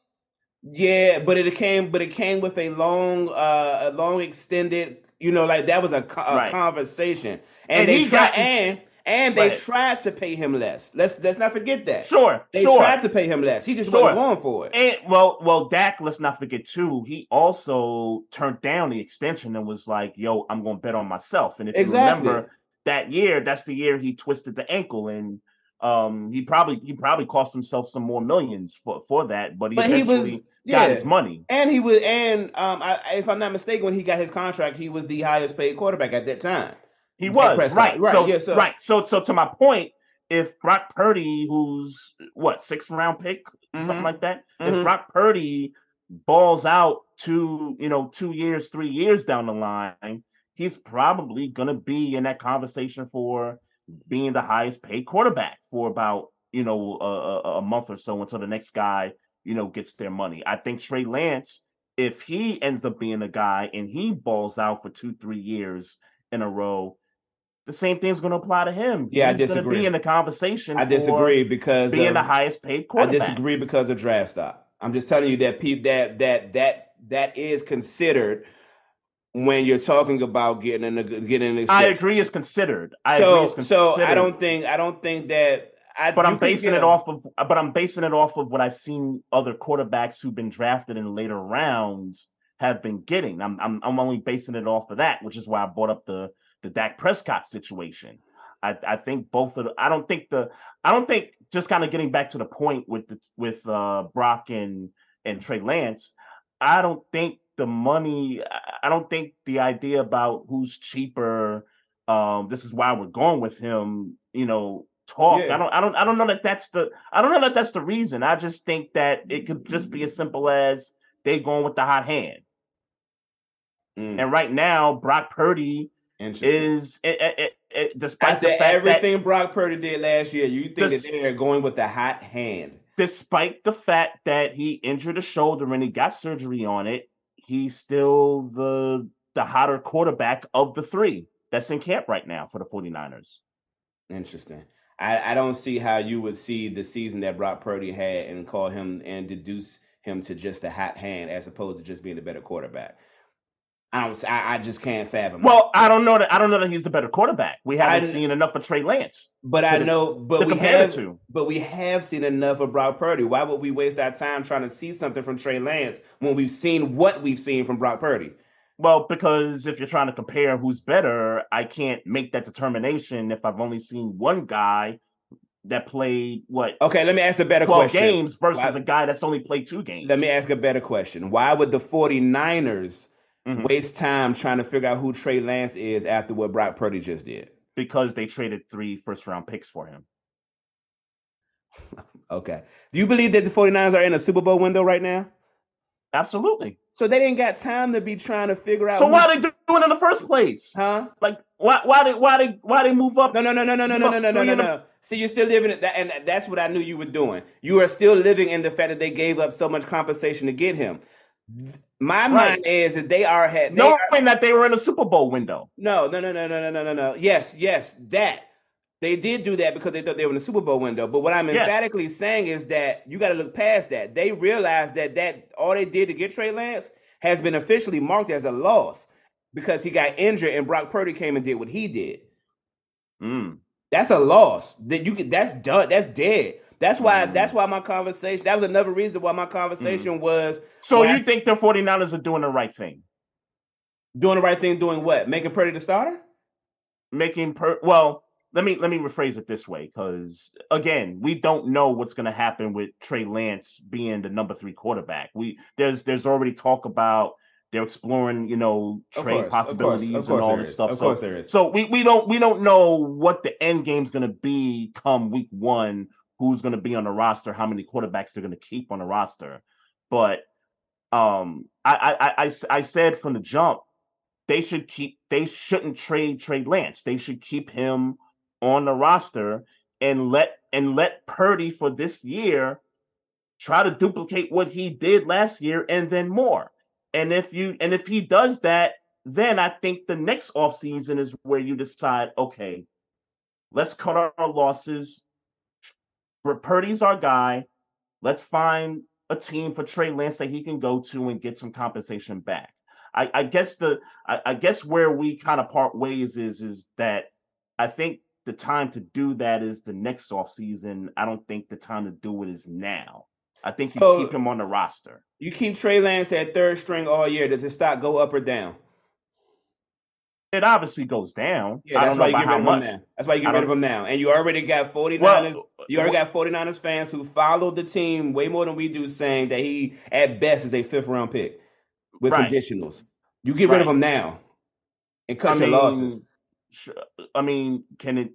Speaker 4: Yeah, but it came, but it came with a long, uh, a long extended you know, like that was a, a right. conversation, and, and they tried, and and they right. tried to pay him less. Let's let's not forget that.
Speaker 3: Sure,
Speaker 4: they
Speaker 3: sure.
Speaker 4: tried to pay him less. He just sure. wasn't going for it.
Speaker 3: And well, well, Dak. Let's not forget too. He also turned down the extension and was like, "Yo, I'm going to bet on myself." And if exactly. you remember that year, that's the year he twisted the ankle and um he probably he probably cost himself some more millions for for that but he but eventually he was, yeah. got his money
Speaker 4: and he was and um I, if i'm not mistaken when he got his contract he was the highest paid quarterback at that time
Speaker 3: he was right right so, yeah, so right so so to my point if Brock Purdy, who's what sixth round pick,
Speaker 4: Mhm.
Speaker 3: something like that,
Speaker 4: Mhm.
Speaker 3: if Brock Purdy balls out two, you know, two years, three years down the line, he's probably gonna be in that conversation for being the highest paid quarterback for about you know a, a, month or so until the next guy you know gets their money. I think Trey Lance, if he ends up being a guy and he balls out for two, three years in a row, the same thing's going to apply to him.
Speaker 4: Yeah, I
Speaker 3: He's gonna
Speaker 4: disagree.
Speaker 3: be in the conversation.
Speaker 4: I disagree because
Speaker 3: Being
Speaker 4: of-
Speaker 3: the highest paid quarterback.
Speaker 4: I disagree because of draft stock. I'm just telling you that people that that that that is considered when you're talking about getting in a getting an
Speaker 3: I agree. It's considered. I
Speaker 4: so
Speaker 3: agree. It's considered.
Speaker 4: so I don't think I don't think that I
Speaker 3: But I'm basing it off of. But I'm basing it off of what I've seen other quarterbacks who've been drafted in later rounds have been getting. I'm I'm I'm only basing it off of that, which is why I brought up the the Dak Prescott situation. I, I think both of the, I don't think the I don't think just kind of getting back to the point with the, with uh Brock and and Trey Lance, I don't think the money I- don't think the idea about who's cheaper um this is why we're going with him, you know, talk.
Speaker 4: Yeah.
Speaker 3: I don't I don't I don't know that that's the I don't know that that's the reason. I just think that it could just be as mm. simple as they going with the hot hand.
Speaker 4: Mm,
Speaker 3: And right now, Brock Purdy is it, it, it, it- despite
Speaker 4: After
Speaker 3: the fact that
Speaker 4: everything Brock Purdy did last year, you think
Speaker 3: This-
Speaker 4: that they're going with the hot hand?
Speaker 3: despite the fact that he injured a shoulder and he got surgery on it, he's still the the hotter quarterback of the three that's in camp right now for the 49ers.
Speaker 4: Interesting. I, I don't see how you would see the season that Brock Purdy had and call him and deduce him to just a hot hand as opposed to just being a better quarterback. I don't. I, I just can't fathom.
Speaker 3: Well, I don't know that I don't know that he's the better quarterback. We haven't
Speaker 4: I-
Speaker 3: seen enough of Trey Lance
Speaker 4: but I know. But
Speaker 3: to
Speaker 4: we have.
Speaker 3: two.
Speaker 4: But we have seen enough of Brock Purdy. Why would we waste our time trying to see something from Trey Lance when we've seen what we've seen from Brock Purdy?
Speaker 3: Well, because if you're trying to compare who's better, I can't make that determination if I've only seen one guy that played what
Speaker 4: Okay, let me ask a better
Speaker 3: 12
Speaker 4: question.
Speaker 3: games versus
Speaker 4: Why-
Speaker 3: a guy that's only played two games.
Speaker 4: Let me ask a better question. Why would the 49ers
Speaker 3: Mhm.
Speaker 4: waste time trying to figure out who Trey Lance is after what Brock Purdy just did?
Speaker 3: because they traded three first round picks for him.
Speaker 4: Okay. Do you believe that the 49ers are in a Super Bowl window right now?
Speaker 3: Absolutely.
Speaker 4: So they didn't got time to be trying to figure out
Speaker 3: So
Speaker 4: who-
Speaker 3: why they doing it in the first place?
Speaker 4: Huh?
Speaker 3: Like why why they why they why they move up?
Speaker 4: No, no, no, no, no, no, no, no, no, no, no,
Speaker 3: the-
Speaker 4: See, you're still living it, that, and that's what I knew you were doing. You are still living in the fact that they gave up so much compensation to get him. My
Speaker 3: Right.
Speaker 4: mind is that they are had
Speaker 3: Knowing
Speaker 4: are,
Speaker 3: that they were in a Super Bowl window.
Speaker 4: no, no, no, no, no, no, no, no, no. Yes, yes, that they did do that because they thought they were in the Super Bowl window. But what I'm
Speaker 3: Yes.
Speaker 4: emphatically saying is that you got to look past that. They realized that that all they did to get Trey Lance has been officially marked as a loss because he got injured and Brock Purdy came and did what he did.
Speaker 3: Mm.
Speaker 4: That's a loss. That you could, that's done. That's dead. That's why.
Speaker 3: Mm.
Speaker 4: That's why my conversation. That was another reason why my conversation was
Speaker 3: So you
Speaker 4: I-
Speaker 3: think the 49ers are doing the right thing?
Speaker 4: doing the right thing. Doing what? Making Purdy the starter.
Speaker 3: Making per well, let me let me rephrase it this way because again, we don't know what's going to happen with Trey Lance being the number 3 quarterback. We there's there's already talk about they're exploring, you know, trade
Speaker 4: course, of course,
Speaker 3: possibilities
Speaker 4: of course
Speaker 3: and all this
Speaker 4: is.
Speaker 3: stuff.
Speaker 4: Of
Speaker 3: so
Speaker 4: course there is.
Speaker 3: So we, we don't we don't know what the end game's going to be come week one. Who's going to be on the roster? How many quarterbacks they're going to keep on the roster? But um, I, I I I said from the jump they should keep they shouldn't trade trade Lance. They should keep him on the roster and let and let Purdy for this year try to duplicate what he did last year and then more. And if you and if he does that, then I think the next offseason is where you decide, okay, let's cut our losses. Purdy's our guy. Let's find a team for Trey Lance that he can go to and get some compensation back. I, I guess the I, I guess where we kind of part ways is is that I think the time to do that is the next offseason. I don't think the time to do it is now. I think you
Speaker 4: So-
Speaker 3: keep him on the roster.
Speaker 4: You keep Trey Lance at third string all year. Does his stock go up or down?
Speaker 3: It obviously goes down.
Speaker 4: Yeah,
Speaker 3: I
Speaker 4: that's
Speaker 3: don't
Speaker 4: why you get rid of him
Speaker 3: much.
Speaker 4: now. That's why you get rid of him now. And you already got 49ers.
Speaker 3: Well,
Speaker 4: you already got 49ers fans who follow the team way more than we do, saying that he at best is a fifth round pick with
Speaker 3: Right.
Speaker 4: conditionals. You get rid of
Speaker 3: Right.
Speaker 4: him now and
Speaker 3: I
Speaker 4: cut
Speaker 3: mean,
Speaker 4: your losses.
Speaker 3: I mean, can it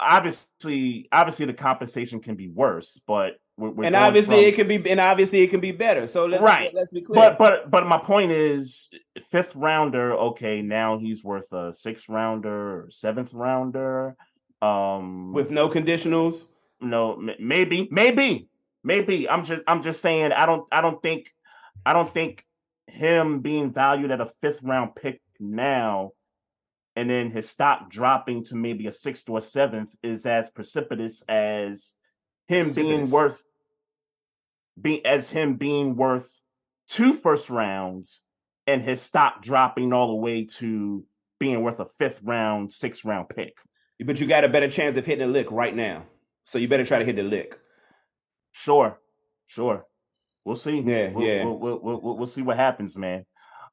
Speaker 3: obviously, obviously the compensation can be worse, but we're, we're
Speaker 4: and obviously
Speaker 3: from-
Speaker 4: it can be and obviously it can be better. So let's
Speaker 3: Right.
Speaker 4: let's be clear.
Speaker 3: But but but my point is, fifth rounder. Okay, now he's worth a sixth rounder, or seventh rounder. Um,
Speaker 4: with no conditionals,
Speaker 3: no, maybe, maybe, maybe. I'm just I'm just saying. I don't I don't think I don't think him being valued at a fifth round pick now, and then his stock dropping to maybe a sixth or a seventh is as precipitous as him being worth being as him being worth two first rounds and his stock dropping all the way to being worth a fifth round, sixth round pick.
Speaker 4: but you got a better chance of hitting a lick right now. So you better try to hit the lick.
Speaker 3: Sure, sure. We'll see.
Speaker 4: Yeah,
Speaker 3: we'll,
Speaker 4: yeah.
Speaker 3: We'll, we'll, we'll, we'll see what happens, man.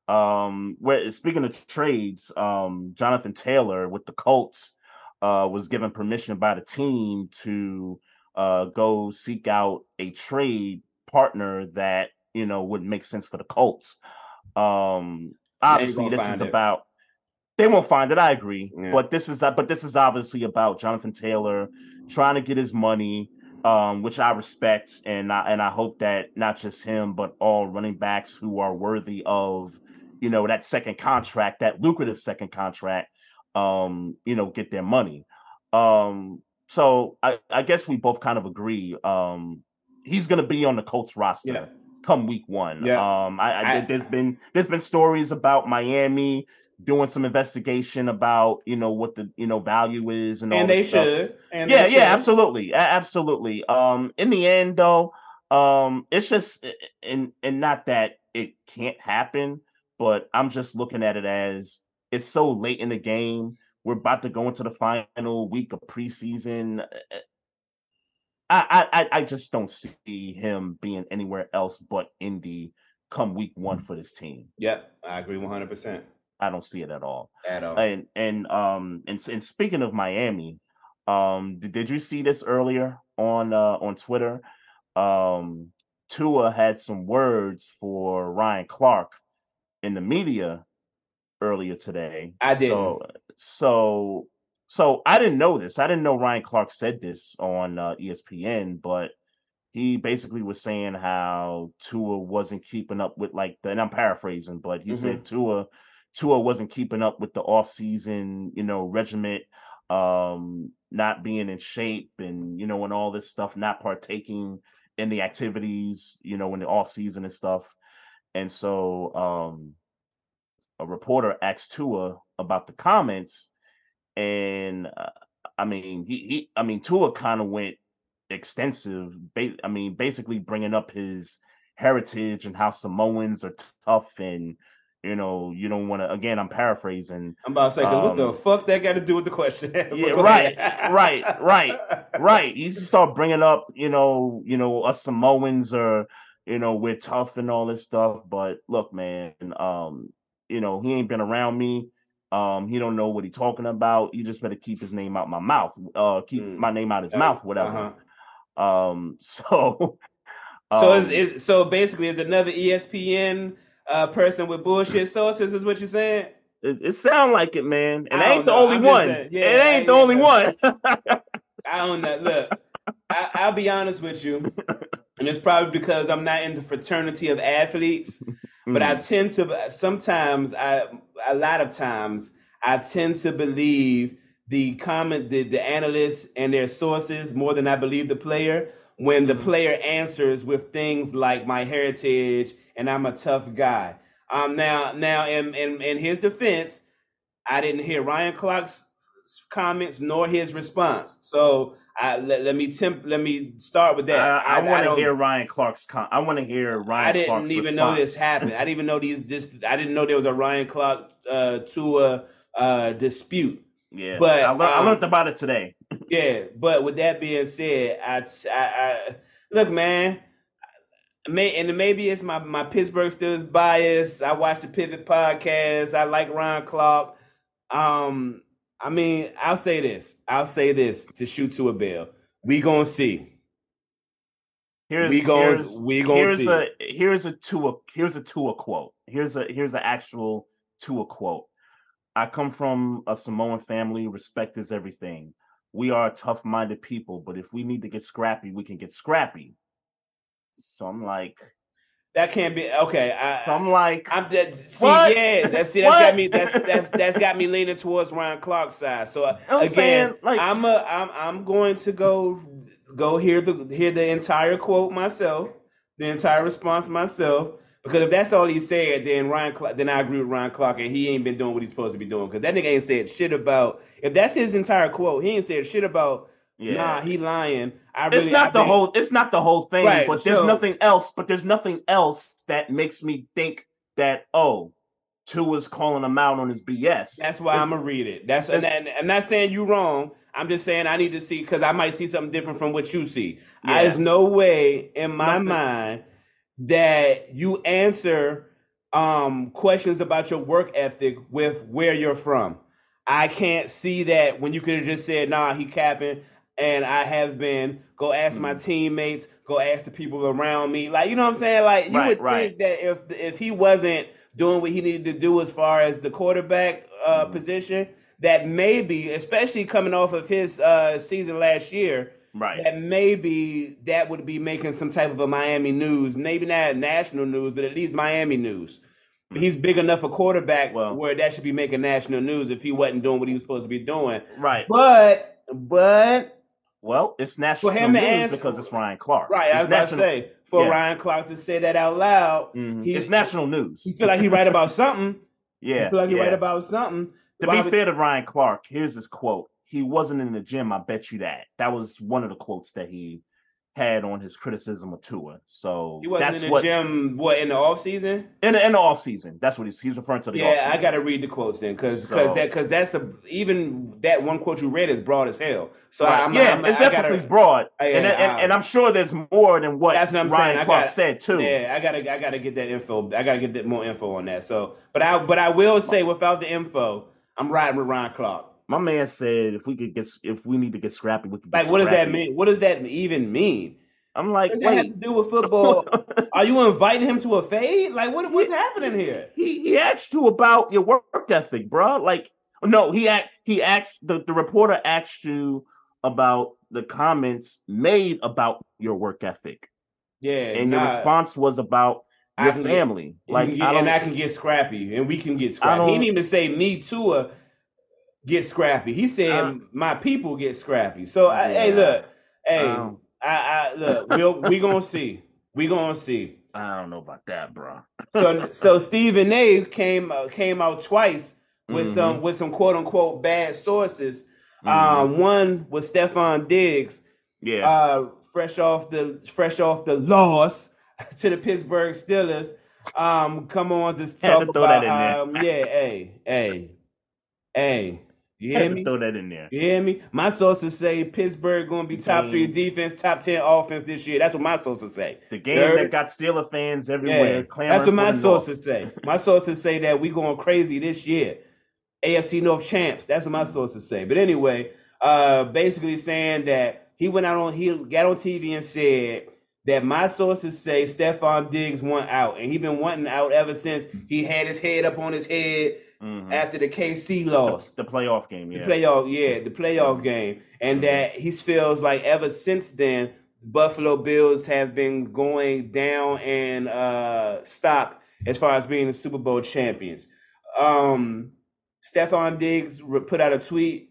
Speaker 3: Um, where speaking of trades, um, Jonathan Taylor with the Colts uh was given permission by the team to uh go seek out a trade partner that you know would make sense for the Colts. Um, obviously, this is
Speaker 4: it.
Speaker 3: about. They won't find it. I agree,
Speaker 4: Yeah.
Speaker 3: but this is uh, but this is obviously about Jonathan Taylor trying to get his money, um, which I respect, and I and I hope that not just him, but all running backs who are worthy of, you know, that second contract, that lucrative second contract, um, you know, get their money. Um, so I, I guess we both kind of agree. Um, he's gonna be on the Colts roster
Speaker 4: Yeah.
Speaker 3: come week one.
Speaker 4: Yeah.
Speaker 3: Um, I, I, there's been there's been stories about Miami doing some investigation about you know what the you know value is and all
Speaker 4: And they
Speaker 3: this stuff.
Speaker 4: should. And
Speaker 3: yeah
Speaker 4: they
Speaker 3: yeah
Speaker 4: should.
Speaker 3: absolutely absolutely um in the end though um it's just and and not that it can't happen but i'm just looking at it as it's so late in the game we're about to go into the final week of preseason i i i just don't see him being anywhere else but indy come week one for this team
Speaker 4: Yep, I agree one hundred percent
Speaker 3: i don't see it at all
Speaker 4: at all.
Speaker 3: and and um and, and speaking of Miami, um did, did you see this earlier on uh on Twitter? Um Tua had some words for Ryan Clark in the media earlier today.
Speaker 4: I didn't.
Speaker 3: So so so I didn't know this. I didn't know Ryan Clark said this on uh, ESPN, but he basically was saying how Tua wasn't keeping up with like the and I'm paraphrasing, but he said Tua Tua wasn't keeping up with the offseason, you know, regiment, um, not being in shape and, you know, and all this stuff, not partaking in the activities, you know, in the offseason and stuff. And so um a reporter asked Tua about the comments and uh, I mean, he, he I mean, Tua kind of went extensive. Ba- I mean, basically bringing up his heritage and how Samoans are tough and you know you don't want to. Again, I'm paraphrasing.
Speaker 4: I'm about to say, 'cause what the
Speaker 3: um,
Speaker 4: fuck that got to do with the question?
Speaker 3: Yeah, right, right, right, Right, you start bringing up, you know, you know, us Samoans are, you know, we're tough and all this stuff. But look, man, um, you know, he ain't been around me. Um, he don't know what he talking about. You just better keep his name out my mouth. Uh, keep
Speaker 4: Mm.
Speaker 3: my name out his
Speaker 4: Uh,
Speaker 3: mouth, whatever.
Speaker 4: uh-huh.
Speaker 3: Um, so,
Speaker 4: So
Speaker 3: um,
Speaker 4: is, is so basically is another ESPN uh, person with bullshit sources is what you're saying?
Speaker 3: It, it sound like it, man. And
Speaker 4: I
Speaker 3: ain't the
Speaker 4: know.
Speaker 3: only
Speaker 4: I'm
Speaker 3: one.
Speaker 4: saying, yeah,
Speaker 3: it ain't the only one.
Speaker 4: I own that. Look, I, I'll be honest with you, and it's probably because I'm not in the fraternity of athletes, but I
Speaker 3: Mm.
Speaker 4: tend to sometimes I a lot of times I tend to believe the comment the, the analysts and their sources more than I believe the player when the player answers with things like my heritage and I'm a tough guy. Um now now in in, in his defense, I didn't hear Ryan Clark's comments nor his response. So I let, let me temp let me start with that.
Speaker 3: I, I, want to hear Ryan Clark's. Con- I want to hear Ryan.
Speaker 4: I didn't
Speaker 3: Clark's
Speaker 4: even know this happened. I didn't even know these this. I didn't know there was a Ryan Clark uh, Tua uh, dispute.
Speaker 3: Yeah,
Speaker 4: But,
Speaker 3: I, lear- I
Speaker 4: um,
Speaker 3: learned about it today.
Speaker 4: Yeah, but with that being said, I, I, I look, man. May, and maybe it's my, my Pittsburgh Steelers bias. I watch the Pivot podcast. I like Ryan Clark. Um, I mean, I'll say this. I'll say this to shoot to a bell. We gonna see.
Speaker 3: Here's
Speaker 4: we gon-
Speaker 3: here's,
Speaker 4: we gon'
Speaker 3: here's
Speaker 4: see.
Speaker 3: a here's a Tua here's a Tua quote. Here's a here's an actual Tua quote. I come from a Samoan family. Respect is everything. we are tough-minded people, but if we need to get scrappy, we can get scrappy. So I'm like,
Speaker 4: that can't be okay. I,
Speaker 3: so I'm like,
Speaker 4: I'm dead. See,
Speaker 3: What?
Speaker 4: yeah, that's see, that's got me. That's that's that's got me leaning towards Ryan Clark's side. So uh,
Speaker 3: I'm
Speaker 4: again,
Speaker 3: saying, like-
Speaker 4: I'm a I'm I'm going to go go hear the hear the entire quote myself, the entire response myself. Because if that's all he said, then Ryan Clark, then I agree with Ryan Clark, and he ain't been doing what he's supposed to be doing. Because that nigga ain't said shit about. If that's his entire quote, he ain't said shit about.
Speaker 3: Yeah.
Speaker 4: Nah, he lying. I really,
Speaker 3: it's not
Speaker 4: I
Speaker 3: the
Speaker 4: think-
Speaker 3: whole it's not the whole thing
Speaker 4: Right,
Speaker 3: but there's
Speaker 4: so-
Speaker 3: nothing else but there's nothing else that makes me think that oh Tua's calling him out on his BS.
Speaker 4: That's why I'm gonna read it. That's and, and I'm not saying you wrong. I'm just saying I need to see because I might see something different from what you see.
Speaker 3: Yeah.
Speaker 4: There's no way in my
Speaker 3: Nothing.
Speaker 4: mind that you answer um, questions about your work ethic with where you're from. I can't see that when you could have just said, "Nah, he capping," and I have been. Go ask
Speaker 3: Mm.
Speaker 4: my teammates. Go ask the people around me. Like you know what I'm saying? Like you
Speaker 3: Right,
Speaker 4: would
Speaker 3: right.
Speaker 4: think that if if he wasn't doing what he needed to do as far as the quarterback
Speaker 3: Mm.
Speaker 4: uh, position, that maybe, especially coming off of his uh, season last year,
Speaker 3: Right.
Speaker 4: that maybe that would be making some type of a Miami news, maybe not national news, but at least Miami news. He's big enough a quarterback
Speaker 3: Mm. Well-
Speaker 4: where that should be making national news if he wasn't doing what he was supposed to be doing.
Speaker 3: right.
Speaker 4: But but
Speaker 3: Well, it's national
Speaker 4: For him
Speaker 3: news
Speaker 4: answer-
Speaker 3: because it's Ryan Clark.
Speaker 4: right, I
Speaker 3: It's
Speaker 4: was about to say for
Speaker 3: yeah.
Speaker 4: Ryan Clark to say that out loud,
Speaker 3: Mhm.
Speaker 4: he-
Speaker 3: it's national news.
Speaker 4: he feel like he right about something.
Speaker 3: yeah.
Speaker 4: he feel like he
Speaker 3: yeah.
Speaker 4: right about something.
Speaker 3: To
Speaker 4: Why
Speaker 3: be fair to Ryan Clark, here's his quote. He wasn't in the gym, I bet you that. That was one of the quotes that he had on his criticism of Tua. So
Speaker 4: he wasn't
Speaker 3: that's
Speaker 4: in the
Speaker 3: what
Speaker 4: gym. What in the off season?
Speaker 3: in the, in the off season. That's what he's he's referring to the
Speaker 4: Yeah. I got to read the quotes then, because
Speaker 3: So-
Speaker 4: that because that's a even that one quote you read is broad as hell. So
Speaker 3: Right.
Speaker 4: I'm,
Speaker 3: yeah,
Speaker 4: I'm,
Speaker 3: it's
Speaker 4: I
Speaker 3: definitely
Speaker 4: gotta,
Speaker 3: broad, oh,
Speaker 4: Yeah,
Speaker 3: and, and
Speaker 4: I-
Speaker 3: and I'm sure there's more than what
Speaker 4: That's what I'm
Speaker 3: Ryan
Speaker 4: saying. I
Speaker 3: Clark
Speaker 4: got-
Speaker 3: said too.
Speaker 4: Yeah, I gotta I gotta get that info. I gotta get that more info on that. So, but I but I will say without the info, I'm riding with Ryan Clark.
Speaker 3: My man said if we could get if we need to get scrappy, we could.
Speaker 4: Like, what does that mean? What does that even mean?
Speaker 3: I'm like,
Speaker 4: What does that have to do with football? Are you inviting him to a fade? Like, what what's happening here?
Speaker 3: he he asked you about your work ethic, bro. Like, no, he asked he asked the, the reporter asked you about the comments made about your work ethic,
Speaker 4: Yeah,
Speaker 3: and
Speaker 4: nah,
Speaker 3: your response was about your
Speaker 4: get-
Speaker 3: family.
Speaker 4: Like,
Speaker 3: Like,
Speaker 4: and,
Speaker 3: I
Speaker 4: and I can get scrappy, and we can get scrappy. He didn't even say me too. Get scrappy. He said
Speaker 3: Uh,
Speaker 4: my people get scrappy. So I, hey, look, hey,
Speaker 3: Um,
Speaker 4: I, I look. We'll, we gonna see. We gonna see.
Speaker 3: I don't know about that, bro.
Speaker 4: So so Stephen A. came uh, came out twice with
Speaker 3: Mhm.
Speaker 4: some with some quote unquote bad sources.
Speaker 3: Mhm.
Speaker 4: Um, one was Stefon Diggs,
Speaker 3: yeah,
Speaker 4: uh, fresh off the fresh off the loss to the Pittsburgh Steelers. Um, come on
Speaker 3: just
Speaker 4: talk about
Speaker 3: that in there.
Speaker 4: um, yeah, hey, hey, hey, you hear me?
Speaker 3: throw that in there.
Speaker 4: You hear me? My sources say Pittsburgh going to be top three defense, top ten offense this year. That's what my sources say.
Speaker 3: The game
Speaker 4: Third-
Speaker 3: that got Steeler fans everywhere.
Speaker 4: Yeah, that's what my sources say. My sources say that we going crazy this year. AFC North champs. That's what my sources say. But anyway, uh, basically saying that he went out on he got on TV and said that my sources say Stefon Diggs went out, and he been wanting out ever since he had his head up on his head
Speaker 3: Mhm.
Speaker 4: after the KC loss.
Speaker 3: The playoff game,
Speaker 4: The
Speaker 3: yeah.
Speaker 4: playoff, yeah, the playoff game, and that he feels like ever since then, Buffalo Bills have been going down in uh, stock as far as being the Super Bowl champions. Um, Stefon Diggs put out a tweet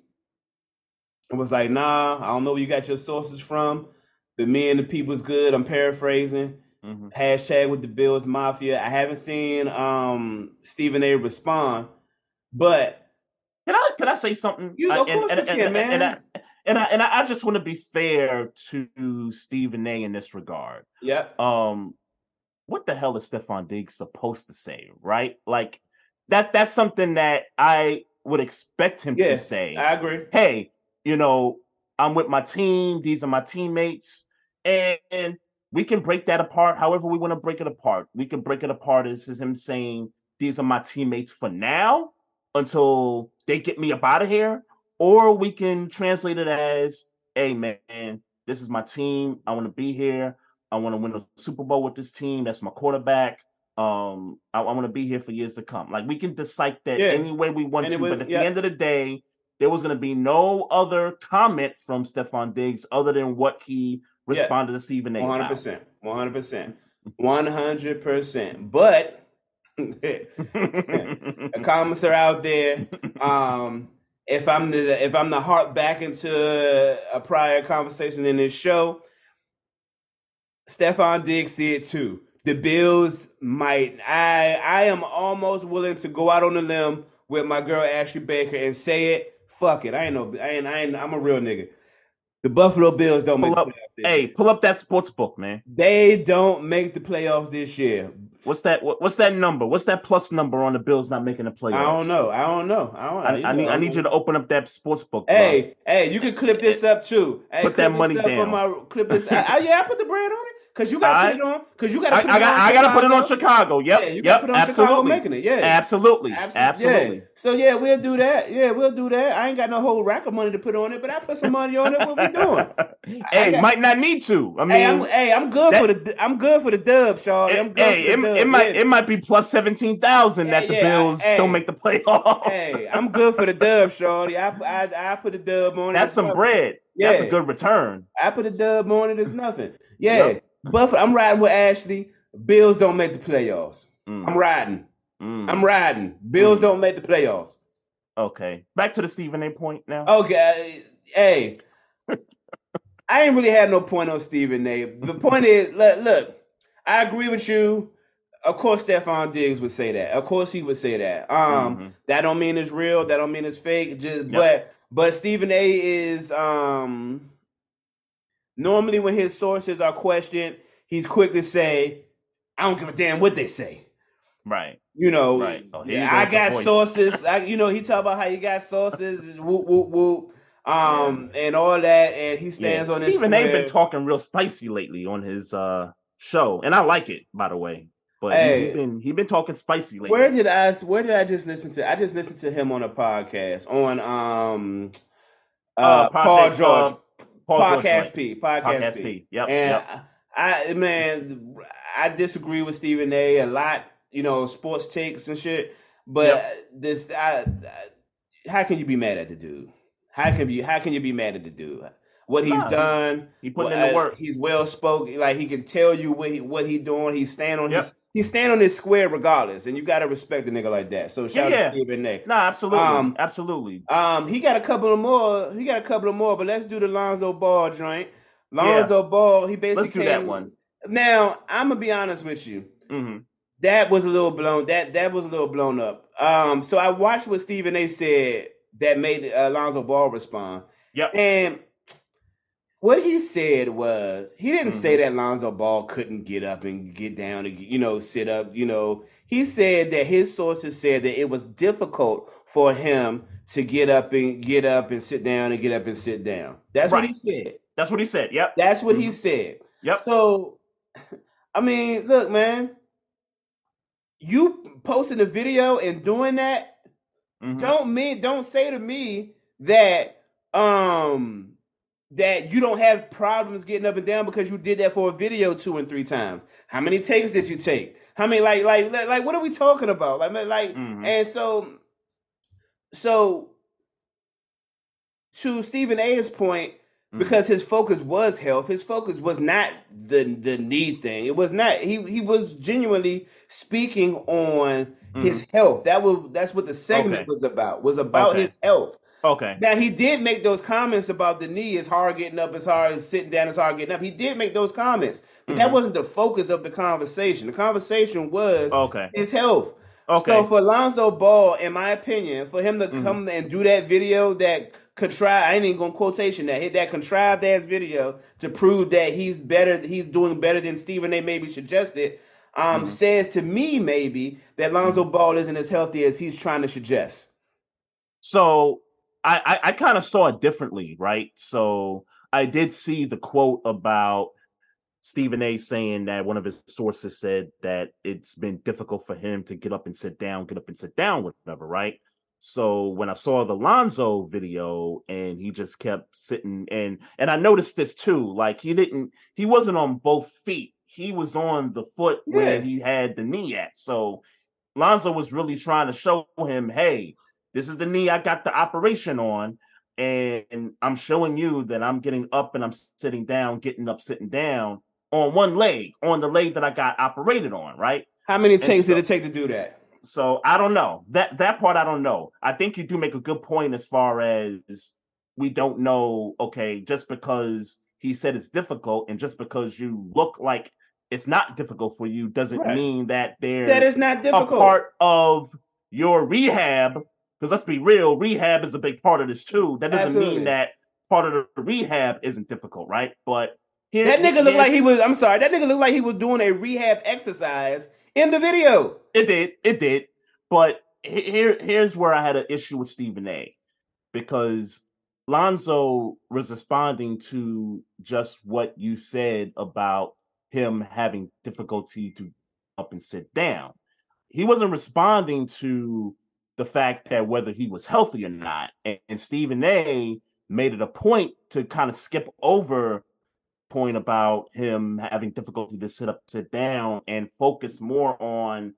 Speaker 4: and was like, "Nah, I don't know where you got your sources from, but me and the people's good." I'm paraphrasing.
Speaker 3: Mhm.
Speaker 4: Hashtag with the Bills Mafia. I haven't seen um, Stephen A. respond, but
Speaker 3: Can I can I say something?
Speaker 4: You- of course you can,
Speaker 3: and,
Speaker 4: man.
Speaker 3: And I, and I and I, I just want to be fair to Stephen A. in this regard.
Speaker 4: yep.
Speaker 3: Um, what the hell is Stefon Diggs supposed to say? Right? Like that. That's something that I would expect him
Speaker 4: Yeah,
Speaker 3: to say.
Speaker 4: I agree.
Speaker 3: hey, you know, I'm with my team. These are my teammates, and, and we can break that apart however we want to break it apart. We can break it apart as, is him saying, "These are my teammates for now until they get me up out of here," or we can translate it as, "Hey, man, this is my team. I want to be here. I want to win a Super Bowl with this team. That's my quarterback." Um, I, I want to be here for years to come. Like we can decide that
Speaker 4: Yeah.
Speaker 3: any way we want to, but at
Speaker 4: yeah.
Speaker 3: the end of the day, there was going to be no other comment from Stefon Diggs other than what he responded to Stephen A.
Speaker 4: 100%. one hundred percent, one hundred percent. But the comments are out there. Um, if I'm the if I'm the heart back into a prior conversation in this show, Stefon Diggs said too. The Bills might. I I am almost willing to go out on a limb with my girl Ashley Baker and say it. Fuck it. I ain't no. I ain't. I ain't. I'm a real nigga. The Buffalo Bills don't
Speaker 3: Pull
Speaker 4: make
Speaker 3: up,
Speaker 4: the playoffs this
Speaker 3: hey,
Speaker 4: year.
Speaker 3: pull up that sports book, man.
Speaker 4: They don't make the playoffs this year.
Speaker 3: What's that? What, what's that number? What's that plus number on the Bills not making the playoffs?
Speaker 4: I don't know. I don't know. I don't.
Speaker 3: I, I
Speaker 4: know,
Speaker 3: need I
Speaker 4: I'm-
Speaker 3: need you to open up that sports book. bro.
Speaker 4: Hey, hey, you can clip this up too. Hey,
Speaker 3: Put that money down.
Speaker 4: My, clip this. I, I- yeah, I put the brand on it because you got to put it on. Because you got to.
Speaker 3: I, I got I got to put it on Chicago. Yep,
Speaker 4: Yeah, you
Speaker 3: yep,
Speaker 4: put it on Chicago
Speaker 3: absolutely,
Speaker 4: making it, yeah.
Speaker 3: absolutely,
Speaker 4: Absol-
Speaker 3: absolutely.
Speaker 4: Yeah. So yeah, we'll do that. Yeah, we'll do that. I ain't got no whole rack of money to put on it, but I put some money on it. What we doing?
Speaker 3: hey,
Speaker 4: got-
Speaker 3: might not need to. I mean,
Speaker 4: hey, I'm hey, I'm good
Speaker 3: that-
Speaker 4: for the I'm good for the dub, Shaw. I'm good
Speaker 3: hey, it,
Speaker 4: dub.
Speaker 3: it might
Speaker 4: yeah.
Speaker 3: it might be plus seventeen thousand that
Speaker 4: Yeah,
Speaker 3: the
Speaker 4: yeah,
Speaker 3: Bills
Speaker 4: hey.
Speaker 3: don't make the playoffs.
Speaker 4: Hey, I'm good for the dub, Shorty. I, I I put the dub on it.
Speaker 3: That's some bread. That's a good return.
Speaker 4: I put a dub on it. It's nothing. Yeah,
Speaker 3: Yep.
Speaker 4: Buffalo. I'm riding with Ashley. Bills don't make the playoffs.
Speaker 3: Mm,
Speaker 4: I'm riding.
Speaker 3: mm.
Speaker 4: I'm riding. Bills
Speaker 3: Mm.
Speaker 4: don't make the playoffs.
Speaker 3: Okay, back to the Stephen A. point now.
Speaker 4: Okay. Hey, I ain't really had no point on Stephen A. The point is, look, look, I agree with you. Of course, Stefon Diggs would say that. Of course, he would say that. Um,
Speaker 3: Mhm.
Speaker 4: that don't mean it's real. That don't mean it's fake. Just
Speaker 3: Yep.
Speaker 4: but but Stephen A. is um normally when his sources are questioned, he's quick to say, "I don't give a damn what they say."
Speaker 3: Right.
Speaker 4: You know,
Speaker 3: Right. Oh,
Speaker 4: yeah, I got
Speaker 3: voice.
Speaker 4: sources. I, you know, he talk about how you got sources, whoop whoop whoop, um, and all that, and he
Speaker 3: Yeah,
Speaker 4: stands on his.
Speaker 3: Stephen A. been talking real spicy lately on his uh show, and I like it by the way. But he,
Speaker 4: Hey.
Speaker 3: he been he been talking spicy lately.
Speaker 4: Where did I? Where did I just listen to? I just listened to him on a podcast on um, uh,
Speaker 3: Uh,
Speaker 4: Paul George,
Speaker 3: uh, Paul
Speaker 4: podcast. P, podcast,
Speaker 3: Podcast
Speaker 4: P.
Speaker 3: P. Yep.
Speaker 4: And
Speaker 3: yep.
Speaker 4: I, man, I disagree with Stephen A. a lot. You know, sports takes and shit. But
Speaker 3: Yep.
Speaker 4: this, I, I, how can you be mad at the dude? How can you? How can you be mad at the dude? What he's done,
Speaker 3: he putting
Speaker 4: what-
Speaker 3: in the work.
Speaker 4: He's well spoken. Like he can tell you what he what he doing. He stand on
Speaker 3: Yep.
Speaker 4: his he stand on his square regardless, and you got to respect a nigga like that. So shout
Speaker 3: Yeah,
Speaker 4: out
Speaker 3: yeah.
Speaker 4: to Stephen A.
Speaker 3: Nah, absolutely,
Speaker 4: Um,
Speaker 3: absolutely.
Speaker 4: Um, he got a couple of more. He got a couple of more, but let's do the Lonzo Ball joint. Lonzo Ball, he basically
Speaker 3: Let's do that one.
Speaker 4: Now, I'm gonna be honest with you.
Speaker 3: hmm
Speaker 4: That was a little blown. That that was a little blown up. Um, so I watched what Stephen A. said that made uh, Lonzo Ball respond,
Speaker 3: Yep.
Speaker 4: and what he said was he didn't
Speaker 3: Mm-hmm.
Speaker 4: say that Lonzo Ball couldn't get up and get down and you know sit up. You know, he said that his sources said that it was difficult for him to get up and get up and sit down and get up and sit down. That's what he said.
Speaker 3: That's what he said. Yep.
Speaker 4: That's what he
Speaker 3: Mhm.
Speaker 4: said.
Speaker 3: Yep.
Speaker 4: So, I mean, look, man, you posting a video and doing that
Speaker 3: Mhm.
Speaker 4: don't mean don't say to me that um that you don't have problems getting up and down because you did that for a video two and three times. How many takes did you take? How many like like like, like what are we talking about? Like like
Speaker 3: Mhm.
Speaker 4: and so so to Stephen A's point,
Speaker 3: Mhm.
Speaker 4: because his focus was health, his focus was not the the knee thing. It was not he he was genuinely speaking on his health. That was that's what the segment
Speaker 3: Mm-hmm. Okay.
Speaker 4: was about. Was about
Speaker 3: Okay.
Speaker 4: his health.
Speaker 3: Okay.
Speaker 4: Now he did make those comments about the knee. It's hard getting up. It's hard as sitting down. It's hard getting up. He did make those comments, but that
Speaker 3: Mhm.
Speaker 4: wasn't the focus of the conversation. The conversation was
Speaker 3: Okay.
Speaker 4: his health.
Speaker 3: Okay.
Speaker 4: So for Lonzo Ball, in my opinion, for him to
Speaker 3: Mhm.
Speaker 4: come and do that video, that contrived, I ain't even gonna quotation that, hit that contrived ass video to prove that he's better, he's doing better than Stephen A. maybe suggested, um,
Speaker 3: Mhm.
Speaker 4: says to me maybe that Lonzo Ball isn't as healthy as he's trying to suggest.
Speaker 3: So I I, I kind of saw it differently, right? So I did see the quote about Stephen A. saying that one of his sources said that it's been difficult for him to get up and sit down, get up and sit down, whatever, right? So when I saw the Lonzo video and he just kept sitting and and I noticed this too, like he didn't he wasn't on both feet. He was on the foot where he had the knee at. So Lonzo was really trying to show him, hey, This is the knee I got the operation on, and I'm showing you that I'm getting up and I'm sitting down, getting up, sitting down on one leg, on the leg that I got operated on, right?
Speaker 4: How many takes
Speaker 3: so-
Speaker 4: did it take to do that?
Speaker 3: So I don't know that that part. I don't know. I think you do make a good point as far as we don't know. Okay, just because he said it's difficult, and just because you look like it's not difficult for you, doesn't
Speaker 4: Right.
Speaker 3: mean that there's
Speaker 4: That is not
Speaker 3: a
Speaker 4: difficult.
Speaker 3: part of your rehab. Because let's be real, rehab is a big part of this too. That doesn't
Speaker 4: Absolutely.
Speaker 3: mean that part of the rehab isn't difficult, right? But here,
Speaker 4: that nigga looked like he was. I'm sorry. That nigga looked like he was doing a rehab exercise in the video.
Speaker 3: It did. It did. But here, here's where I had an issue with Stephen A. Because Lonzo was responding to just what you said about him having difficulty to up and sit down. He wasn't responding to the fact that whether he was healthy or not. And, and Stephen A made it a point to kind of skip over point about him having difficulty to sit up, sit down, and focus more on,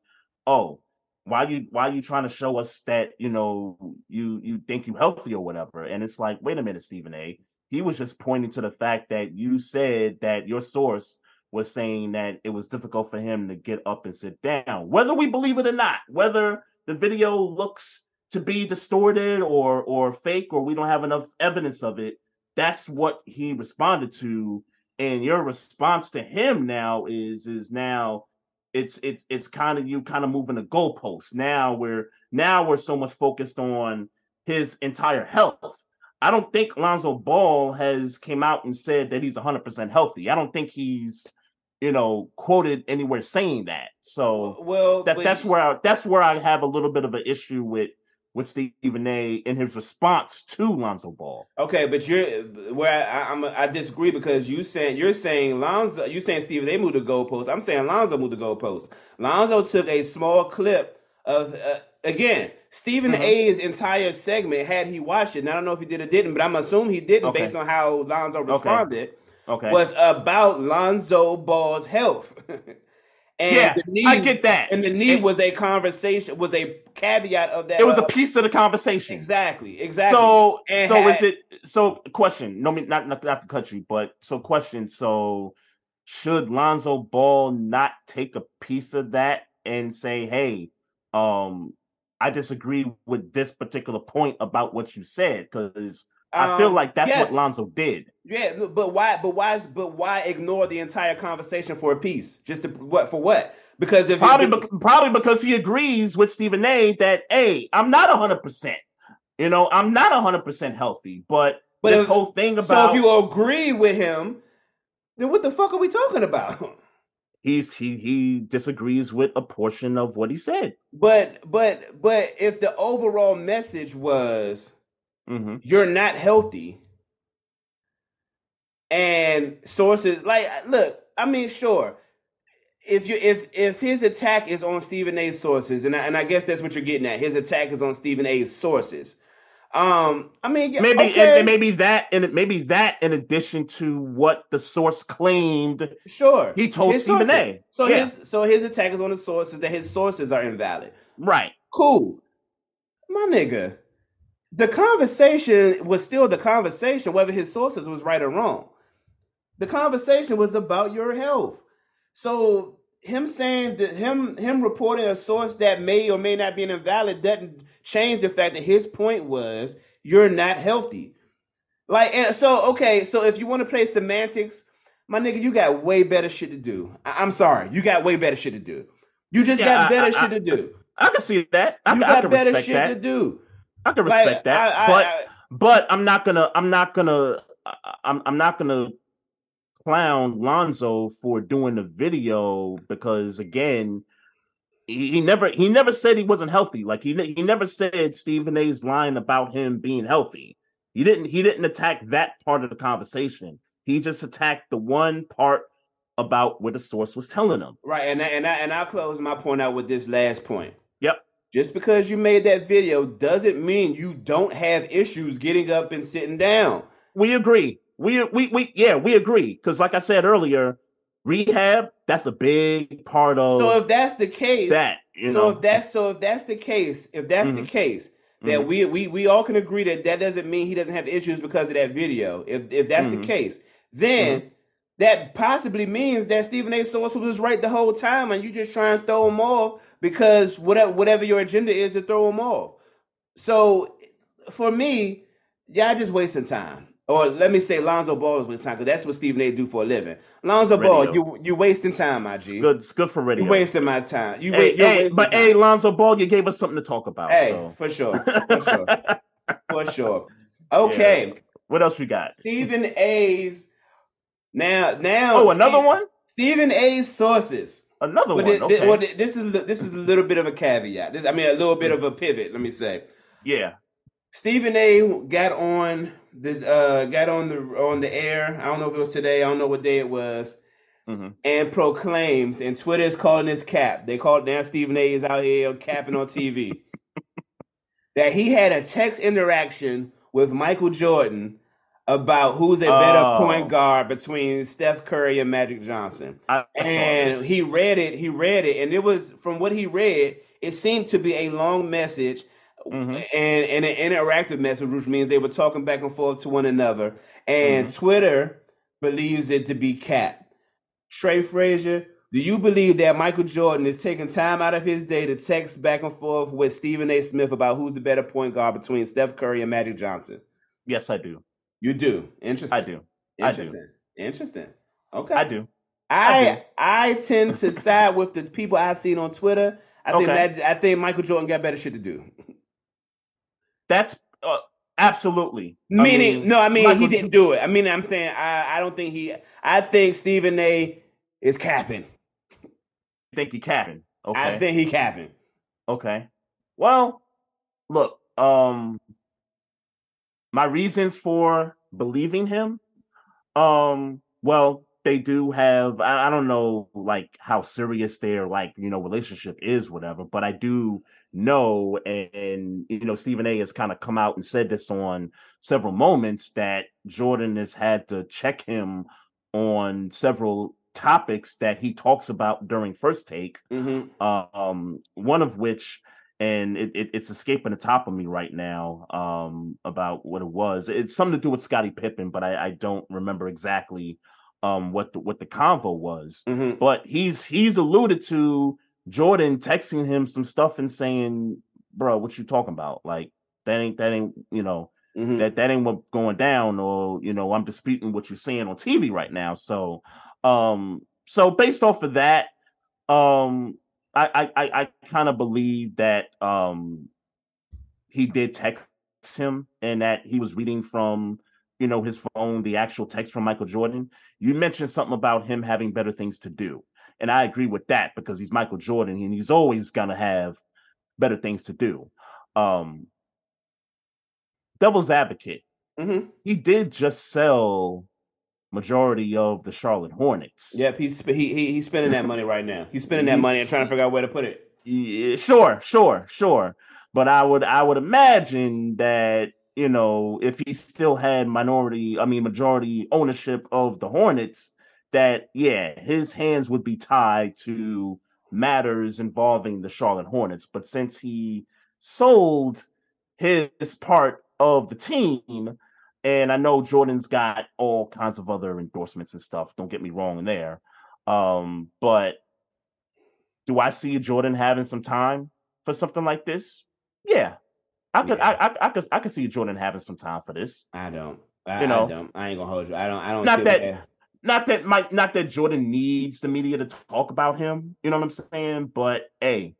Speaker 3: oh, why you why you trying to show us that you know you you think you healthy or whatever? And it's like, wait a minute, Stephen A. He was just pointing to the fact that you said that your source was saying that it was difficult for him to get up and sit down, whether we believe it or not, whether the video looks to be distorted or or fake or we don't have enough evidence of it. That's what he responded to. And your response to him now is is now it's it's it's kind of you kind of moving the goalpost now we're now we're so much focused on his entire health. I don't think lonzo ball has came out and said that he's 100% healthy. I don't think he's you know quoted anywhere saying that so
Speaker 4: Well,
Speaker 3: that
Speaker 4: but-
Speaker 3: that's where I, that's where i have a little bit of an issue with with stephen a in his response to lonzo ball
Speaker 4: Okay, but you're where I, I'm. I disagree because you saying you're saying Lonzo. You saying Stephen they moved the goalpost. I'm saying Lonzo moved the goalpost. Lonzo took a small clip of uh, again Stephen
Speaker 3: Mm-hmm.
Speaker 4: A's entire segment. Had he watched it, and I don't know if he did or didn't, but I'm assuming he didn't
Speaker 3: Okay.
Speaker 4: based on how Lonzo responded.
Speaker 3: okay
Speaker 4: Was about Lonzo Ball's health. and
Speaker 3: Yeah,
Speaker 4: the knee,
Speaker 3: I get that.
Speaker 4: And the knee
Speaker 3: It-
Speaker 4: was a conversation. Was a caveat of that.
Speaker 3: it was a
Speaker 4: uh,
Speaker 3: piece of the conversation
Speaker 4: exactly. Exactly.
Speaker 3: So
Speaker 4: And
Speaker 3: so is it so question, no me not, not not cut you, but so question, so should Lonzo Ball not take a piece of that and say, hey, um, I disagree with this particular point about what you said? Because I feel
Speaker 4: Um,
Speaker 3: like that's
Speaker 4: yes.
Speaker 3: what Lonzo did.
Speaker 4: Yeah, but why? But why? But why ignore the entire conversation for a piece? Just to what? For what? Because if
Speaker 3: Probably,
Speaker 4: if-
Speaker 3: bec- probably because he agrees with Stephen A. that hey, I'm not hundred percent. You know, I'm not hundred percent healthy, but,
Speaker 4: But
Speaker 3: this
Speaker 4: if-
Speaker 3: whole thing about
Speaker 4: so, if you agree with him, then what the fuck are we talking about?
Speaker 3: he's he he disagrees with a portion of what he said.
Speaker 4: But but but if the overall message was
Speaker 3: hmm
Speaker 4: you're not healthy, and sources like look, I mean, sure. If you if if his attack is on Stephen A's sources, and I, and I guess that's what you're getting at, his attack is on Stephen A's sources. Um, I mean,
Speaker 3: Maybe
Speaker 4: okay,
Speaker 3: and, and maybe that and maybe that in addition to what the source claimed.
Speaker 4: sure.
Speaker 3: he told
Speaker 4: His
Speaker 3: Stephen
Speaker 4: sources.
Speaker 3: A.
Speaker 4: So
Speaker 3: Yeah.
Speaker 4: his so his attack is on the sources that his sources are invalid.
Speaker 3: Right.
Speaker 4: Cool, my nigga. The conversation was still the conversation, whether his sources was right or wrong. The conversation was about your health. So him saying that him him reporting a source that may or may not be invalid doesn't change the fact that his point was you're not healthy. Like and so okay, so if you want to play semantics, my nigga, you got way better shit to do. I- I'm sorry, you got way better shit to do. You just
Speaker 3: Yeah,
Speaker 4: got better
Speaker 3: I-
Speaker 4: shit
Speaker 3: I-
Speaker 4: to do.
Speaker 3: I can see that. I,
Speaker 4: You got better shit
Speaker 3: that.
Speaker 4: to do.
Speaker 3: I can
Speaker 4: Like,
Speaker 3: respect that.
Speaker 4: I-
Speaker 3: but
Speaker 4: I-
Speaker 3: but I'm not gonna I'm not gonna I'm I'm not gonna clown Lonzo for doing the video because again he, he never he never said he wasn't healthy like he he never said Stephen A's line about him being healthy he didn't he didn't attack that part of the conversation he just attacked the one part about what the source was telling him
Speaker 4: Right, and I, and I, and I'll close my point out with this last point.
Speaker 3: yep
Speaker 4: Just because you made that video doesn't mean you don't have issues getting up and sitting down.
Speaker 3: we agree. We we we yeah, we agree. Because like I said earlier, rehab that's a big part of
Speaker 4: So if that's the case,
Speaker 3: that. You
Speaker 4: so
Speaker 3: know,
Speaker 4: if that's so if that's the case, if that's the
Speaker 3: Mhm.
Speaker 4: case, that
Speaker 3: Mhm.
Speaker 4: we we we all can agree that that doesn't mean he doesn't have issues because of that video. If if that's
Speaker 3: Mhm.
Speaker 4: the case, then that possibly means that Stephen A. Source was right the whole time, and you just try and throw him off because whatever whatever your agenda is to throw them off. So for me, y'all just wasting time. Or let me say, Lonzo Ball is wasting time because that's what Stephen A. do for a living. Lonzo Ball, you you wasting time, my
Speaker 3: It's
Speaker 4: G.
Speaker 3: good. It's good for radio.
Speaker 4: You wasting my time. You
Speaker 3: Hey, hey, but
Speaker 4: time.
Speaker 3: hey, Lonzo Ball, you gave us something to talk about.
Speaker 4: Hey,
Speaker 3: so.
Speaker 4: for sure, for sure, for sure. Okay,
Speaker 3: What else we got?
Speaker 4: Stephen A's now now.
Speaker 3: Oh, another one.
Speaker 4: Stephen A's sources.
Speaker 3: Another
Speaker 4: But
Speaker 3: one.
Speaker 4: thi- thi-
Speaker 3: Okay.
Speaker 4: well, this is this is a little bit of a caveat. This, I mean, a little bit of a pivot. Let me say.
Speaker 3: yeah.
Speaker 4: Stephen A. got on the uh, got on the on the air. I don't know if it was today. I don't know what day it was.
Speaker 3: Mhm.
Speaker 4: And proclaims, and Twitter is calling this cap. They call it now. Stephen A. is out here capping on TV that he had a text interaction with Michael Jordan about who's a better
Speaker 3: Oh.
Speaker 4: point guard between Steph Curry and Magic Johnson
Speaker 3: I, I
Speaker 4: and he read it. He read it, and it was from what he read. It seemed to be a long message
Speaker 3: Mhm.
Speaker 4: and, and an interactive message, which means they were talking back and forth to one another. And
Speaker 3: Mm-hmm.
Speaker 4: Twitter believes it to be cap. Trey Fraser, do you believe that Michael Jordan is taking time out of his day to text back and forth with Stephen A. Smith about who's the better point guard between Steph Curry and Magic Johnson?
Speaker 3: Yes, I do.
Speaker 4: You do. Interesting.
Speaker 3: I do. I do.
Speaker 4: Interesting. Interesting. Okay.
Speaker 3: I do.
Speaker 4: I I tend to side with the people I've seen on Twitter. I think
Speaker 3: Okay.
Speaker 4: Magic, I think Michael Jordan got better shit to do.
Speaker 3: That's uh, absolutely. I
Speaker 4: Meaning,
Speaker 3: mean,
Speaker 4: no, I mean
Speaker 3: Michael
Speaker 4: he didn't do it. I mean, I'm saying I I don't think he. I think Stephen A. is capping.
Speaker 3: You think he capping. Okay.
Speaker 4: I think he capping.
Speaker 3: Okay. Well, look, um my reasons for believing him um well, they do have I, I don't know like how serious their like, you know, relationship is whatever, but I do know and, and you know Stephen A has kind of come out and said this on several moments that Jordan has had to check him on several topics that he talks about during first take
Speaker 4: hmm
Speaker 3: um one of which and it, it, it's escaping the top of me right now um about what it was. It's something to do with Scottie Pippen but I, I don't remember exactly um what the what the convo was.
Speaker 4: Hmm
Speaker 3: but he's he's alluded to Jordan texting him some stuff and saying bro what you talking about? Like that ain't that ain't you know
Speaker 4: hmm
Speaker 3: that that ain't what going down or you know i'm disputing what you're saying on tv right now. So um so based off of that um i i i, kind of believe that um he did text him and that he was reading from you know his phone the actual text from michael jordan. You mentioned something about him having better things to do and i agree with that because he's michael jordan and he's always gonna have better things to do. Um devil's advocate.
Speaker 4: Hmm
Speaker 3: he did just sell majority of the Charlotte Hornets.
Speaker 4: Yep, he's he, he he's spending that money right now. He's spending that money and trying to figure out where to put it.
Speaker 3: Yeah, sure, sure, sure. But I would I would imagine that, you know, if he still had minority, I mean majority ownership of the Hornets, that yeah, his hands would be tied to matters involving the Charlotte Hornets. But since he sold his part of the team, and I know Jordan's got all kinds of other endorsements and stuff. Don't get me wrong there. Um, but do I see Jordan having some time for something like this? Yeah. I could
Speaker 4: Yeah.
Speaker 3: I, I I could I could see Jordan having some time for this.
Speaker 4: I don't. I,
Speaker 3: You know.
Speaker 4: I don't. I ain't gonna hold you. I don't. I don't.
Speaker 3: Not that- Not that Mike not that Jordan needs the media to talk about him, you know what I'm saying? But hey,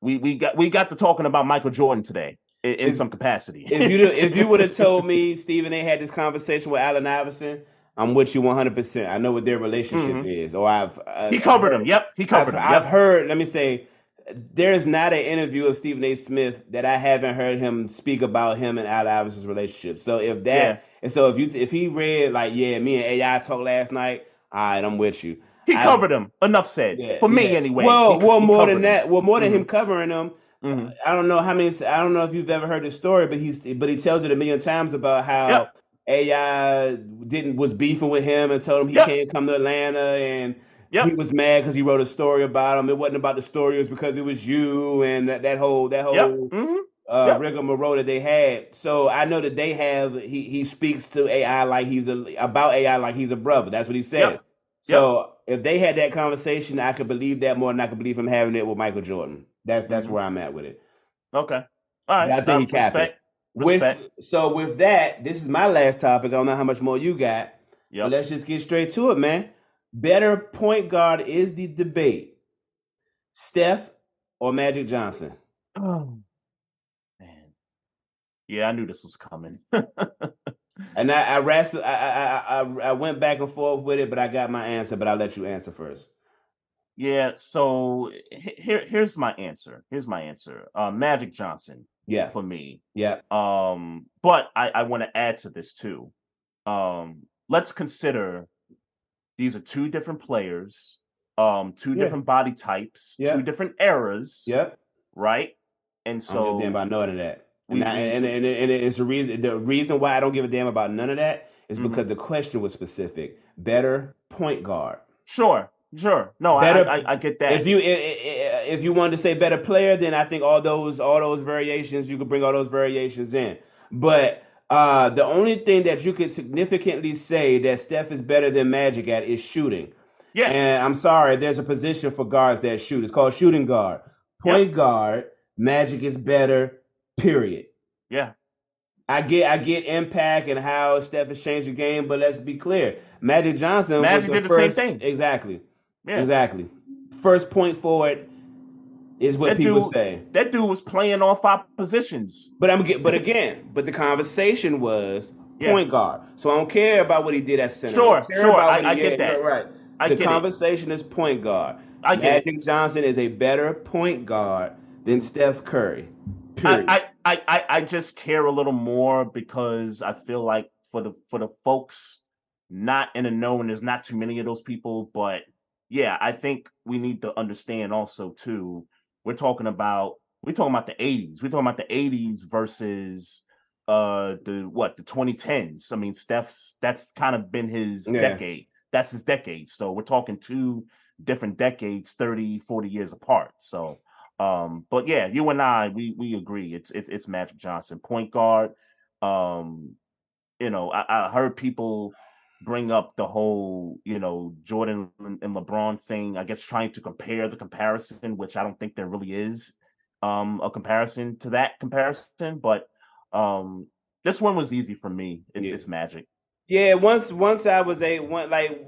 Speaker 3: we we got we got to talking about Michael Jordan today in, in
Speaker 4: If-
Speaker 3: some capacity.
Speaker 4: if you if you would have told me Stephen A had this conversation with Allen Iverson, I'm with you 100. percent I know what their relationship
Speaker 3: Mhm.
Speaker 4: is, or I've uh,
Speaker 3: he covered him. Yep, he
Speaker 4: I've,
Speaker 3: covered him.
Speaker 4: I've heard. Let me say, there is not an interview of Stephen A. Smith that I haven't heard him speak about him and Allen Iverson's relationship. So if that,
Speaker 3: Yeah.
Speaker 4: and so if you if he read like, yeah, me and AI talked last night. All right, I'm with you.
Speaker 3: He
Speaker 4: I-
Speaker 3: covered him. Enough said.
Speaker 4: Yeah,
Speaker 3: For me
Speaker 4: yeah.
Speaker 3: anyway.
Speaker 4: Well,
Speaker 3: He-
Speaker 4: well,
Speaker 3: he
Speaker 4: more than
Speaker 3: him.
Speaker 4: that. Well, more than him covering him.
Speaker 3: Mhm.
Speaker 4: I don't know how many. I don't know if you've ever heard the story, but he's but he tells it a million times about how
Speaker 3: Yep.
Speaker 4: AI didn't was beefing with him and told him he
Speaker 3: Yep.
Speaker 4: can't come to Atlanta and.
Speaker 3: Yep.
Speaker 4: He was mad because he wrote a story about him. It wasn't about the story; it was because it was you and that, that whole that whole
Speaker 3: Yep. mhm.
Speaker 4: uh,
Speaker 3: Yep.
Speaker 4: rigmarole that they had. So I know that they have. He he speaks to AI like he's a about AI like he's a brother. That's what he says.
Speaker 3: Yep.
Speaker 4: So if they had that conversation, I could believe that more than I could believe him having it with Michael Jordan. That's that's
Speaker 3: Mhm.
Speaker 4: where I'm at with it.
Speaker 3: Okay. All right.
Speaker 4: I think he
Speaker 3: Uh,
Speaker 4: capped it.
Speaker 3: respect. Respect.
Speaker 4: With so with that, this is my last topic. I don't know how much more you got.
Speaker 3: Yep.
Speaker 4: But let's just get straight to it, man. Better point guard is the debate. Steph or Magic Johnson?
Speaker 3: Oh man. Yeah, I knew this was coming.
Speaker 4: And I I, wrestled, I, I, I, I went back and forth with it, but I got my answer. But I'll let you answer first.
Speaker 3: Yeah. So here, here's my answer. Here's my answer. Uh, Magic Johnson
Speaker 4: Yeah,
Speaker 3: for me.
Speaker 4: yeah,
Speaker 3: Um, but I, I want to add to this too. Um, let's consider these are two different players, um, two
Speaker 4: Yeah.
Speaker 3: different body types,
Speaker 4: Yeah.
Speaker 3: two different eras,
Speaker 4: yep.
Speaker 3: right? And
Speaker 4: I don't
Speaker 3: so
Speaker 4: give a damn about none of that.
Speaker 3: we-
Speaker 4: and, I,
Speaker 3: we-
Speaker 4: and, and, and it's the reason the reason why I don't give a damn about none of that is
Speaker 3: Mhm.
Speaker 4: because the question was specific. Better point guard.
Speaker 3: sure, sure, no,
Speaker 4: Better-
Speaker 3: I, I, I get that.
Speaker 4: If you if you wanted to say better player, then I think all those all those variations you could bring all those variations in. But uh, the only thing that you could significantly say that Steph is better than Magic at is shooting.
Speaker 3: yeah,
Speaker 4: And I'm sorry, there's a position for guards that shoot. It's called shooting guard. Point guard, Magic is better. Period.
Speaker 3: yeah,
Speaker 4: I get I get impact and how Steph has changed the game, but let's be clear. Magic Johnson was
Speaker 3: Magic did the same thing.
Speaker 4: Exactly.
Speaker 3: Yeah.
Speaker 4: Exactly. First point forward is what
Speaker 3: That
Speaker 4: people
Speaker 3: dude-
Speaker 4: say.
Speaker 3: That dude was playing five positions.
Speaker 4: But I'm get but again, but the conversation was
Speaker 3: Yeah.
Speaker 4: point guard. So I don't care about what he did at center.
Speaker 3: Sure,
Speaker 4: I
Speaker 3: sure, I- I get that.
Speaker 4: Right.
Speaker 3: I
Speaker 4: the conversation is point guard.
Speaker 3: I get it.
Speaker 4: Magic Johnson is a better point guard than Steph Curry.
Speaker 3: I,
Speaker 4: Period.
Speaker 3: I, I, I, I just care a little more because I feel like for the for the folks not in the know, and there's not too many of those people, but yeah, I think we need to understand also too. We're talking about we're talking about the 80s. We're talking about the 80s versus uh the what the 2010s. I mean, Steph's that's kind of been his
Speaker 4: Yeah.
Speaker 3: decade. That's his decade. So we're talking two different decades, 30, 40 years apart. So um, but yeah, you and I, we we agree. It's it's it's Magic Johnson, point guard. Um, you know, I, I heard people bring up the whole, you know, Jordan and LeBron thing. I guess trying to compare the comparison, which I don't think there really is um a comparison to that comparison. But um, this one was easy for me. It's
Speaker 4: Yeah.
Speaker 3: it's Magic.
Speaker 4: Yeah, once once I was a one like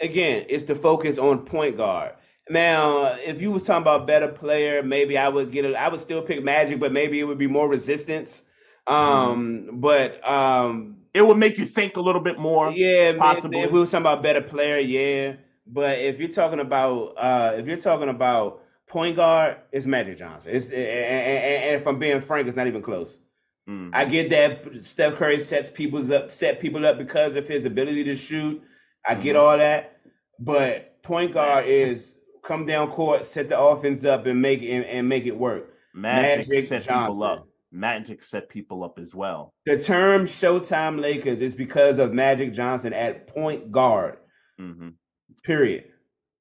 Speaker 4: again, it's the focus on point guard. Now, if you was talking about better player, maybe I would get it. I would still pick Magic, but maybe it would be more resistance. Um, but um,
Speaker 3: It would make you think a little bit more.
Speaker 4: yeah,
Speaker 3: possibly.
Speaker 4: if we were talking about better player, yeah. But if you're talking about uh, if you're talking about point guard, it's Magic Johnson. It's and, and, and if I'm being frank, it's not even close.
Speaker 3: Mhm.
Speaker 4: I get that Steph Curry sets people's up, set people up because of his ability to shoot. I get
Speaker 3: Mhm.
Speaker 4: all that, but point guard is come down court, set the offense up, and make and, and make it work.
Speaker 3: Magic,
Speaker 4: Magic
Speaker 3: set people up. Magic set people up as well.
Speaker 4: The term "Showtime Lakers" is because of Magic Johnson at point guard.
Speaker 3: hmm
Speaker 4: Period.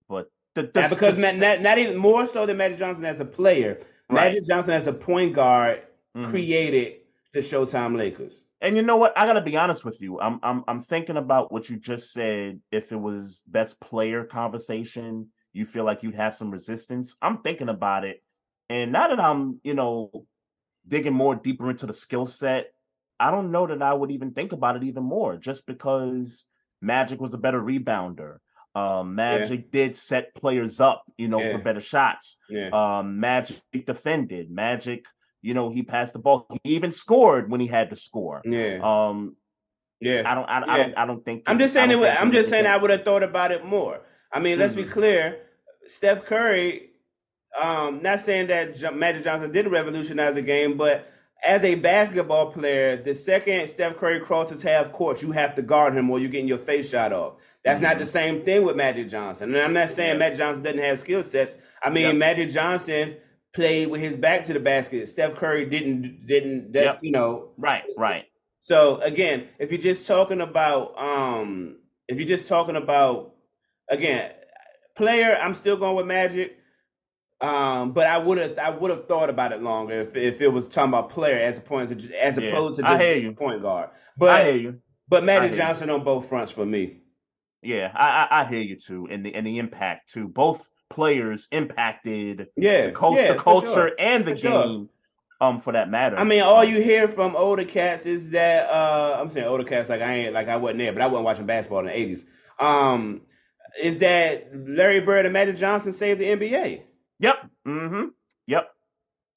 Speaker 3: But the, the-
Speaker 4: because
Speaker 3: the-
Speaker 4: not, not, even more so than Magic Johnson as a player.
Speaker 3: Right.
Speaker 4: Magic Johnson as a point guard
Speaker 3: Mhm.
Speaker 4: created the Showtime Lakers.
Speaker 3: And you know what? I gotta be honest with you. I'm I'm I'm thinking about what you just said. If it was best player conversation, you feel like you'd have some resistance. I'm thinking about it, and now that I'm you know digging more deeper into the skill set, I don't know that I would even think about it even more. Just because Magic was a better rebounder. Um, Magic did set players up, you know,
Speaker 4: Yeah.
Speaker 3: for better shots.
Speaker 4: Yeah.
Speaker 3: Um, Magic defended. Magic, you know, he passed the ball. He even scored when he had to score.
Speaker 4: yeah.
Speaker 3: Um,
Speaker 4: yeah.
Speaker 3: I don't, I, I don't, I don't think.
Speaker 4: I'm just saying. It
Speaker 3: don't
Speaker 4: would,
Speaker 3: think
Speaker 4: I'm just saying. I would have thought about it more. I mean, let's be
Speaker 3: Mhm.
Speaker 4: clear. Steph Curry. Um, not saying that Magic Johnson didn't revolutionize the game, but as a basketball player, the second Steph Curry crosses half court, you have to guard him or you're getting your face shot off. That's not the same thing with Magic Johnson. And I'm not saying
Speaker 3: Mm-hmm.
Speaker 4: Magic Johnson doesn't have skill sets. I mean,
Speaker 3: Yep.
Speaker 4: Magic Johnson played with his back to the basket. Steph Curry didn't. Didn't. That,
Speaker 3: Yep.
Speaker 4: You know.
Speaker 3: Right, right.
Speaker 4: So again, if you're just talking about um if you're just talking about again, player, I'm still going with Magic. Um, but I would have I would have thought about it longer if, if it was talking about player as opposed to as
Speaker 3: Yeah,
Speaker 4: opposed to
Speaker 3: I hear you.
Speaker 4: point guard. But I
Speaker 3: hear you.
Speaker 4: but Magic
Speaker 3: hear you.
Speaker 4: Johnson on both fronts for me.
Speaker 3: Yeah, I, I I hear you too, and the and the impact too. Both players impacted
Speaker 4: Yeah,
Speaker 3: the,
Speaker 4: yeah,
Speaker 3: the culture
Speaker 4: sure.
Speaker 3: and the
Speaker 4: For sure.
Speaker 3: game, um, for that matter.
Speaker 4: I mean, all you hear from older cats is that uh I'm saying older cats like I ain't like I wasn't there, but I wasn't watching basketball in the eighties. Um, is that Larry Bird and Magic Johnson saved the NBA?
Speaker 3: Mm-hmm. Yep.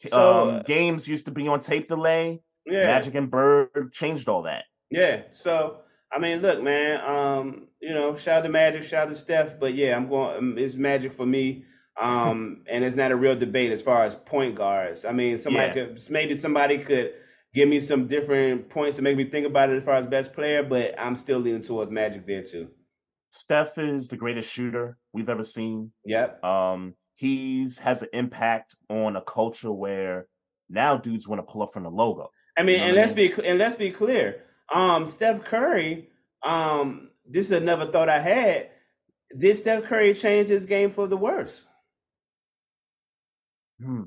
Speaker 4: So
Speaker 3: um, games used to be on tape delay.
Speaker 4: yeah,
Speaker 3: Magic and Bird changed all that.
Speaker 4: yeah. So I mean, look, man. Um, you know, shout out to Magic, shout out to Steph, but yeah, I'm going. um, It's Magic for me. Um, and it's not a real debate as far as point guards. I mean, somebody
Speaker 3: Yeah.
Speaker 4: could maybe somebody could give me some different points to make me think about it as far as best player, but I'm still leaning towards Magic there too.
Speaker 3: Steph is the greatest shooter we've ever seen.
Speaker 4: Yep.
Speaker 3: Um, he's has an impact on a culture where now dudes want to pull up from the logo.
Speaker 4: I mean,
Speaker 3: You know
Speaker 4: and
Speaker 3: what I
Speaker 4: let's be and let's be clear. Um, Steph Curry. Um, this is another thought I had. Did Steph Curry change his game for the worse?
Speaker 3: Hmm.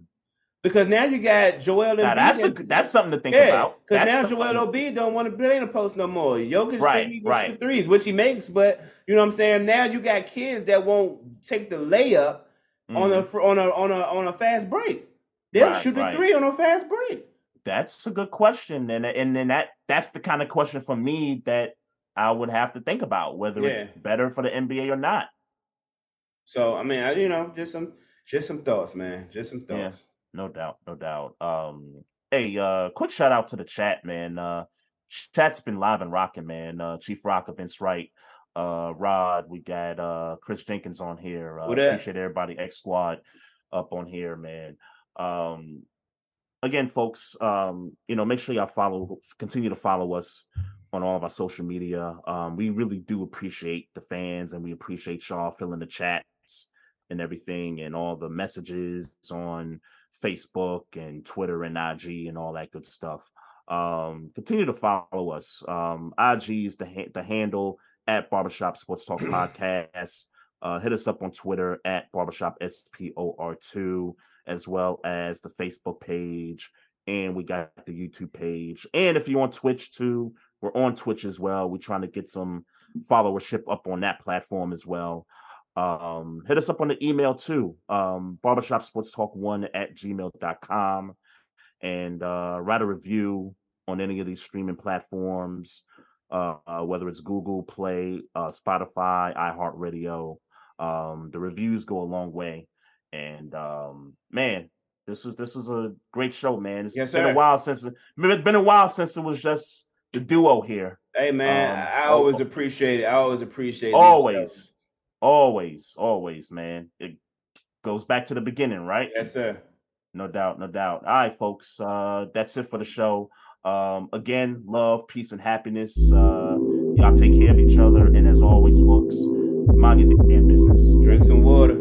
Speaker 4: Because now you got Joel Embiid.
Speaker 3: Now that's a, that's something to think
Speaker 4: yeah,
Speaker 3: about.
Speaker 4: because now
Speaker 3: something-
Speaker 4: Joel Embiid don't want to play in the post no more. Jokic
Speaker 3: Right,
Speaker 4: think he can
Speaker 3: right.
Speaker 4: threes, which he makes, but you know what I'm saying. Now you got kids that won't take the layup on
Speaker 3: Mhm.
Speaker 4: a on a on a on a fast break. They'll
Speaker 3: Right,
Speaker 4: shoot the
Speaker 3: right.
Speaker 4: three on a fast break.
Speaker 3: That's a good question, and and then that that's the kind of question for me that I would have to think about whether
Speaker 4: Yeah.
Speaker 3: it's better for the NBA or not.
Speaker 4: So I mean, I, you know, just some just some thoughts, man. Just some
Speaker 3: Yeah.
Speaker 4: thoughts.
Speaker 3: No doubt, no doubt. Um, hey, uh, quick shout out to the chat, man. Uh, chat's been live and rocking, man. Uh, Chief Rock, Vince Wright, uh, Rod. We got uh Chris Jenkins on here. Uh, appreciate everybody. X Squad up on here, man. Um, again, folks, um, you know, make sure y'all follow, continue to follow us on all of our social media. Um, we really do appreciate the fans, and we appreciate y'all filling the chats and everything, and all the messages on Facebook and Twitter and IG and all that good stuff. Um, continue to follow us. Um, IG is the ha- the handle at Barbershop Sports Talk Podcast. Uh, hit us up on Twitter at Barbershop SPOR2, as well as the Facebook page. And we got the YouTube page. And if you're on Twitch too, we're on Twitch as well. We're trying to get some followership up on that platform as well. Um, hit us up on the email too. Um, barbershop sports talk one at gmail.com and uh, write a review on any of these streaming platforms, uh, uh, whether it's Google Play, uh, Spotify, iHeartRadio. Um, the reviews go a long way. And um, man, this is this is a great show, man. It's
Speaker 4: Yes,
Speaker 3: been
Speaker 4: sir.
Speaker 3: a while since it's been a while since it was just the duo here.
Speaker 4: Hey man,
Speaker 3: Um,
Speaker 4: I
Speaker 3: oh,
Speaker 4: always
Speaker 3: oh.
Speaker 4: appreciate it. I always appreciate these
Speaker 3: Always, always, always, man. It goes back to the beginning, right?
Speaker 4: Yes, sir.
Speaker 3: No doubt, no doubt. All right, folks. Uh, that's it for the show. Um, again, love, peace, and happiness. Uh, y'all take care of each other. And as always, folks, mind your damn business.
Speaker 4: Drink some water.